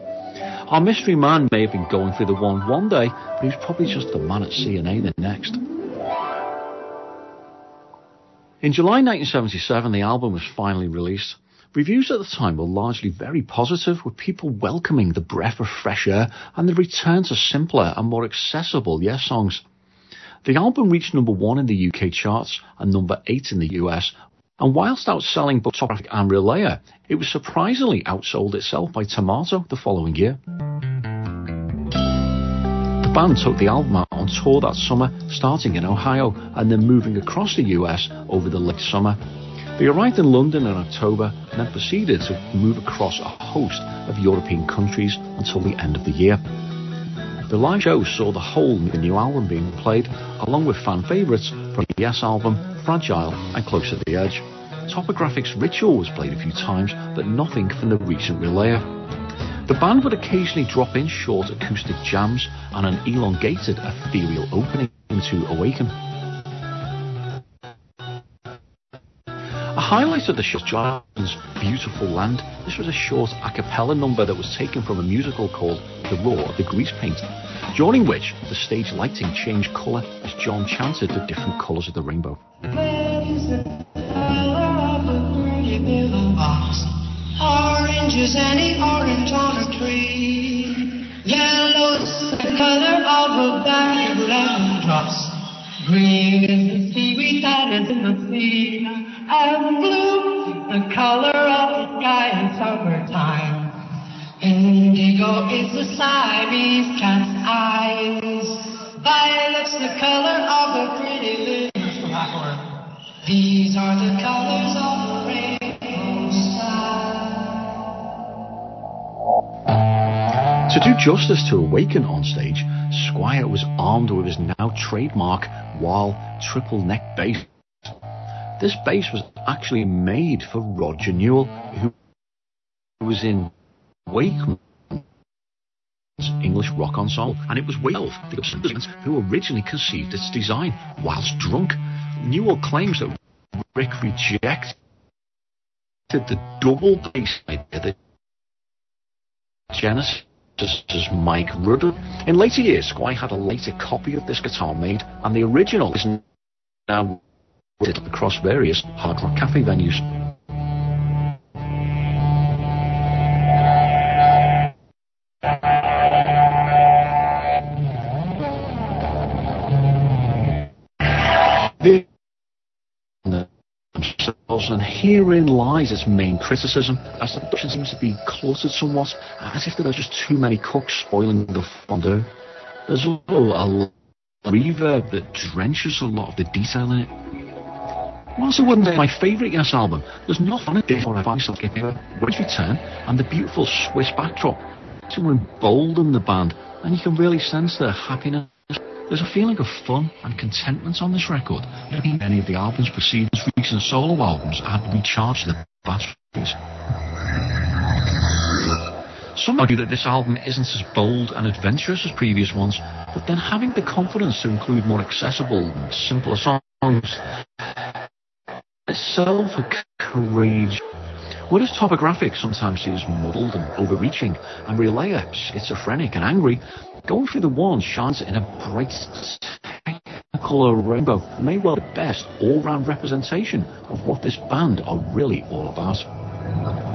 Our mystery man may have been going through the one one day, but he was probably just the man at C&A the next. In July 1977, the album was finally released. Reviews at the time were largely very positive, with people welcoming the breath of fresh air and the return to simpler and more accessible Yes songs. The album reached number one in the UK charts and number eight in the US, and whilst outselling both Topographic and Relayer, it was surprisingly outsold itself by Tormato the following year. The band took the album out on tour that summer, starting in Ohio and then moving across the US over the late summer. They arrived in London in October and then proceeded to move across a host of European countries until the end of the year. The live show saw the whole new album being played, along with fan favourites from the Yes album, Fragile and Close to the Edge. Topographics Ritual was played a few times, but nothing from the recent Relayer. The band would occasionally drop in short acoustic jams and an elongated ethereal opening to Awaken. A highlight of the show is Johnson's Beautiful Land, This was a short a cappella number that was taken from a musical called The Roar of the Grease Paint, during which the stage lighting changed colour as Jon chanted the different colours of the rainbow. Orange is any orange on a tree. Yellow is the color of a bag of lemon drops. Green is the seaweed that is in the sea. Blue, the color of the sky in summertime. Indigo is the Siamese cat's eyes. Violet's the color of a pretty little flower. These are the colors of the. To do justice to Awaken on stage, Squire was armed with his now trademark Wal triple neck bass. This bass was actually made for Roger Newell, who was in Wakeman's English rock ensemble, and it was Wales, the Gibsons, who originally conceived its design whilst drunk. Newell claims that Rick rejected the double bass idea that Genesis as Mike Rudder. In later years, Squire had a later copy of this guitar made, and the original is now across various Hard Rock Cafe venues. And herein lies its main criticism, as the production seems to be cluttered somewhat, as if there are just too many cooks spoiling the fondue. There's also a reverb that drenches a lot of the detail in it. Whilst it wouldn't my favourite Yes album, there's nothing it before I myself give you a Rage Return and the beautiful Swiss backdrop to embolden the band, and you can really sense their happiness there's a feeling of fun and contentment on this record. Many of the album's preceding recent solo albums had recharged the batteries. Some argue that this album isn't as bold and adventurous as previous ones, but then having the confidence to include more accessible and simpler songs itself a courage. Whereas Topographic sometimes seems muddled and overreaching, and Relayer schizophrenic and angry, Going through the one shines in a bright colour rainbow may well be the best all-round representation of what this band are really all about.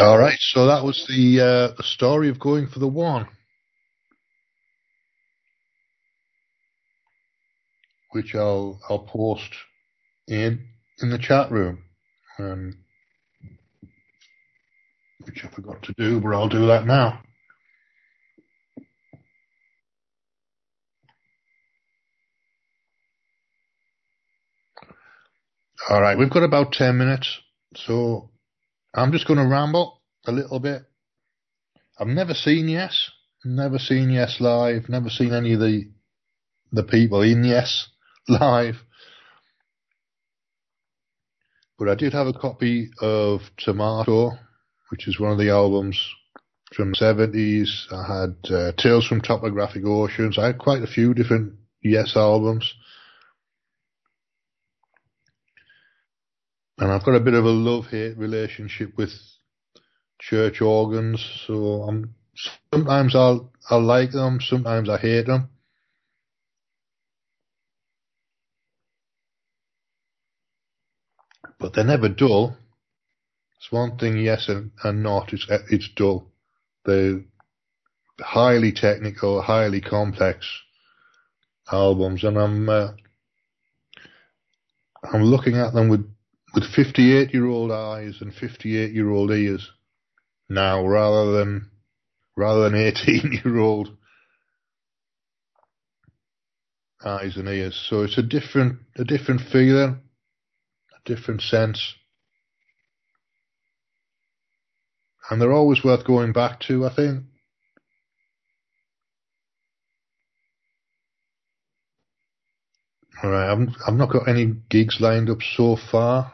All right, so that was the uh, story of going for the one, which I'll I'll post in in the chat room, um, which I forgot to do, but I'll do that now. All right, we've got about ten minutes, so I'm just going to ramble a little bit. I've never seen Yes, never seen Yes live, never seen any of the the people in Yes live. But I did have a copy of Tormato, which is one of the albums from the 70s. I had uh, Tales from Topographic Oceans. I had quite a few different Yes albums. And I've got a bit of a love hate relationship with church organs. So I'm sometimes I'll I like them, sometimes I hate them. But they're never dull. It's one thing, yes and, and not. It's it's dull. They're highly technical, highly complex albums, and I'm. Uh, I'm looking at them with with 58 year old eyes and 58 year old ears now, rather than rather than 18 year old eyes and ears. So it's a different a different feeling, a different sense. And they're always worth going back to, I think. All right, I've, I've not got any gigs lined up so far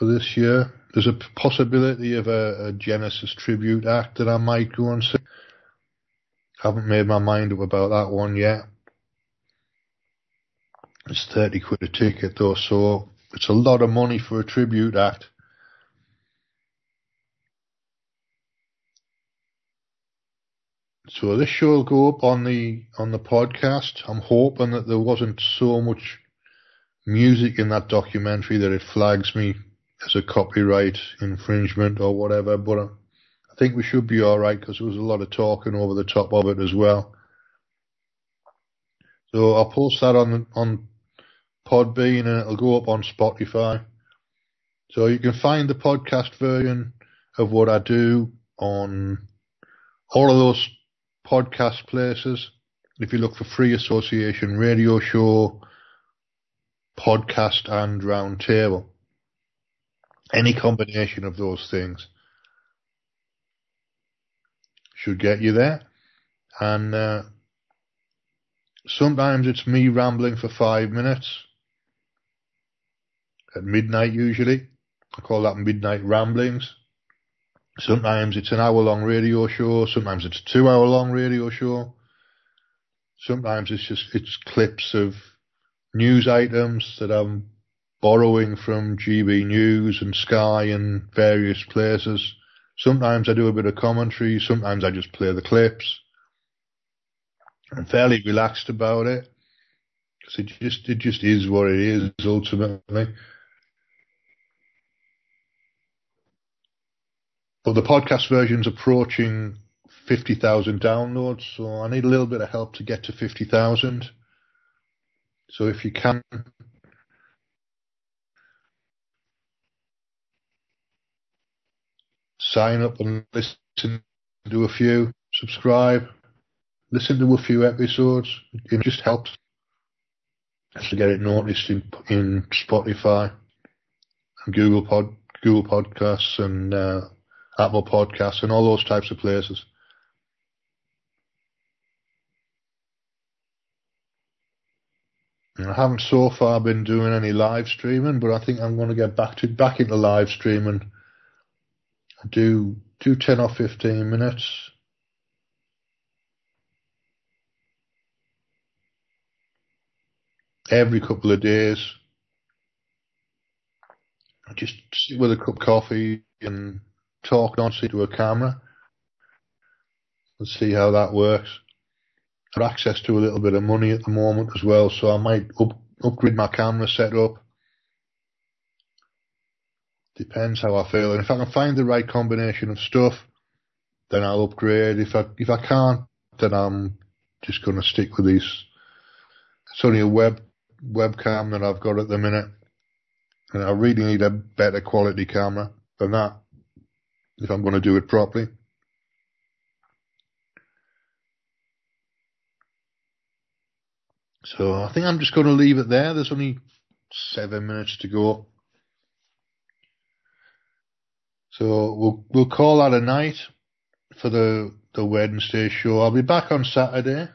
for this year. There's a possibility of a, a Genesis tribute act that I might go and see. Haven't made my mind up about that one yet. It's 30 quid a ticket though, so it's a lot of money for a tribute act. So this show will go up on the on the podcast. I'm hoping that there wasn't so much music in that documentary that it flags me as a copyright infringement or whatever. But uh, I think we should be all right because there was a lot of talking over the top of it as well. So I'll post that on on Podbean and it'll go up on Spotify. So you can find the podcast version of what I do on all of those podcast places. If you look for Free Association Radio Show, podcast, and roundtable, any combination of those things should get you there. And uh, sometimes it's me rambling for five minutes at midnight usually. I call that midnight ramblings. Sometimes it's an hour long radio show. Sometimes it's a two hour long radio show. Sometimes it's just, it's clips of news items that I'm borrowing from GB News and Sky and various places. Sometimes I do a bit of commentary. Sometimes I just play the clips. I'm fairly relaxed about it because it just it just is what it is ultimately. But the podcast version's approaching 50,000 downloads, so I need a little bit of help to get to 50,000. So if you can, sign up and listen to a few, subscribe, listen to a few episodes. It just helps to get it noticed in in Spotify and Google Pod, Google Podcasts and uh, Apple Podcasts and all those types of places. I haven't so far been doing any live streaming, but I think I'm going to get back to back into live streaming. Do do ten or fifteen minutes. Every couple of days. I just sit with a cup of coffee and talk nonsense to a camera and see how that works. I've access to a little bit of money at the moment as well, so I might up, upgrade my camera setup. Depends how I feel, and if I can find the right combination of stuff, then I'll upgrade. If I if I can't, then I'm just going to stick with these. It's only a web webcam that I've got at the minute, and I really need a better quality camera than that if I'm going to do it properly. So I think I'm just going to leave it there. There's only seven minutes to go. So we'll we'll call that a night for the the Wednesday show. I'll be back on Saturday.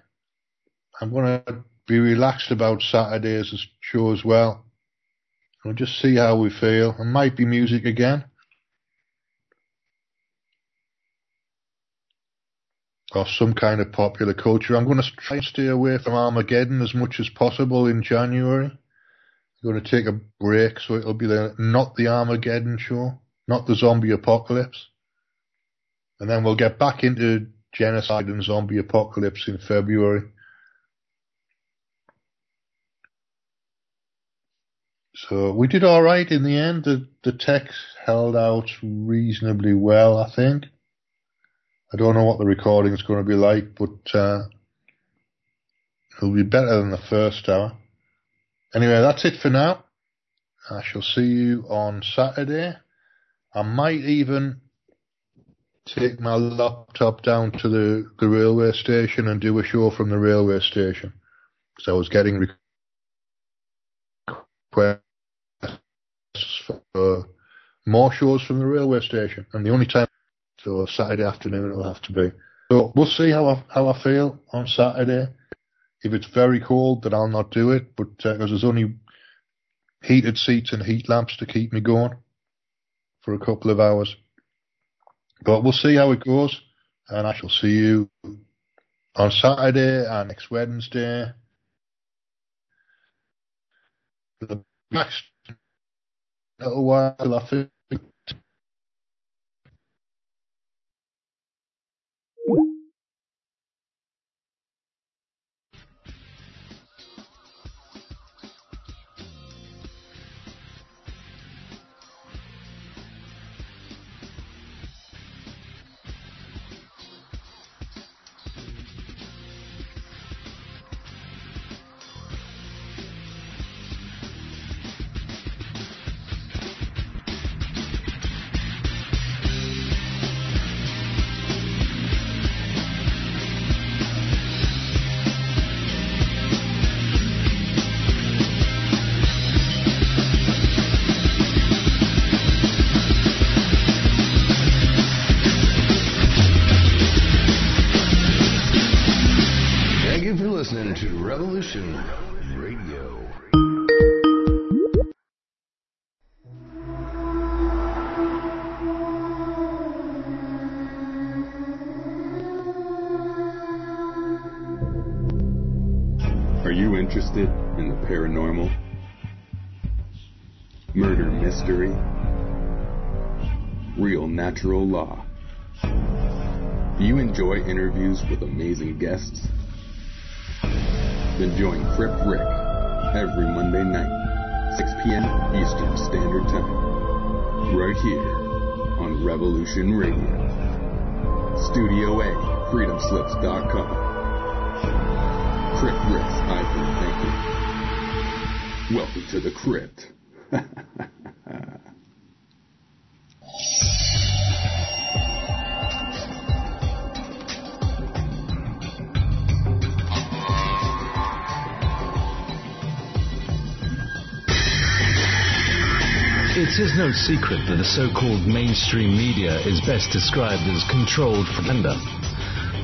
I'm to be relaxed about Saturday's show as well. We'll just see how we feel. It might be music again. or some kind of popular culture. I'm going to try and stay away from Armageddon as much as possible in January. I'm going to take a break, so it'll be the not the Armageddon show, not the zombie apocalypse, and then we'll get back into genocide and zombie apocalypse in February. So we did all right in the end. The the text held out reasonably well, I think. I don't know what the recording is going to be like, but uh, it'll be better than the first hour. Anyway, that's it for now. I shall see you on Saturday. I might even take my laptop down to the, the railway station and do a show from the railway station. So I was getting requests for more shows from the railway station, and the only time so Saturday afternoon it'll have to be. So we'll see how I how I feel on Saturday. If it's very cold, then I'll not do it. But because uh, there's only heated seats and heat lamps to keep me going for a couple of hours. But we'll see how it goes, and I shall see you on Saturday and next Wednesday. For the next little while, I think natural law. Do you enjoy interviews with amazing guests? Then join Crip Rick every Monday night, 6 p.m. Eastern Standard Time, right here on Revolution Radio. Studio A, freedomslips.com. Crip Rick's I Thank you. Welcome to the crypt. It is no secret that the so-called mainstream media is best described as controlled propaganda.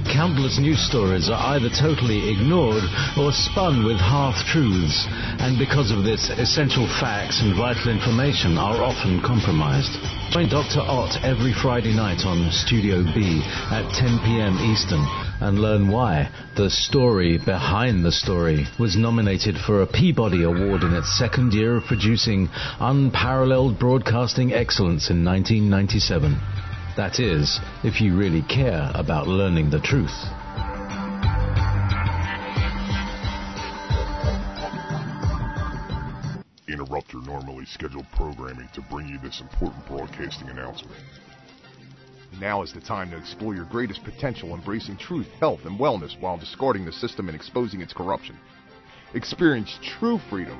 Countless news stories are either totally ignored or spun with half-truths, and because of this, essential facts and vital information are often compromised. Join Dr. Ott every Friday night on Studio B at 10 p.m. Eastern and learn why The Story Behind the Story was nominated for a Peabody Award in its second year of producing unparalleled broadcasting excellence in 1997. That is, if you really care about learning the truth. interrupt your normally scheduled programming to bring you this important broadcasting announcement. Now is the time to explore your greatest potential, embracing truth, health, and wellness while discarding the system and exposing its corruption. Experience true freedom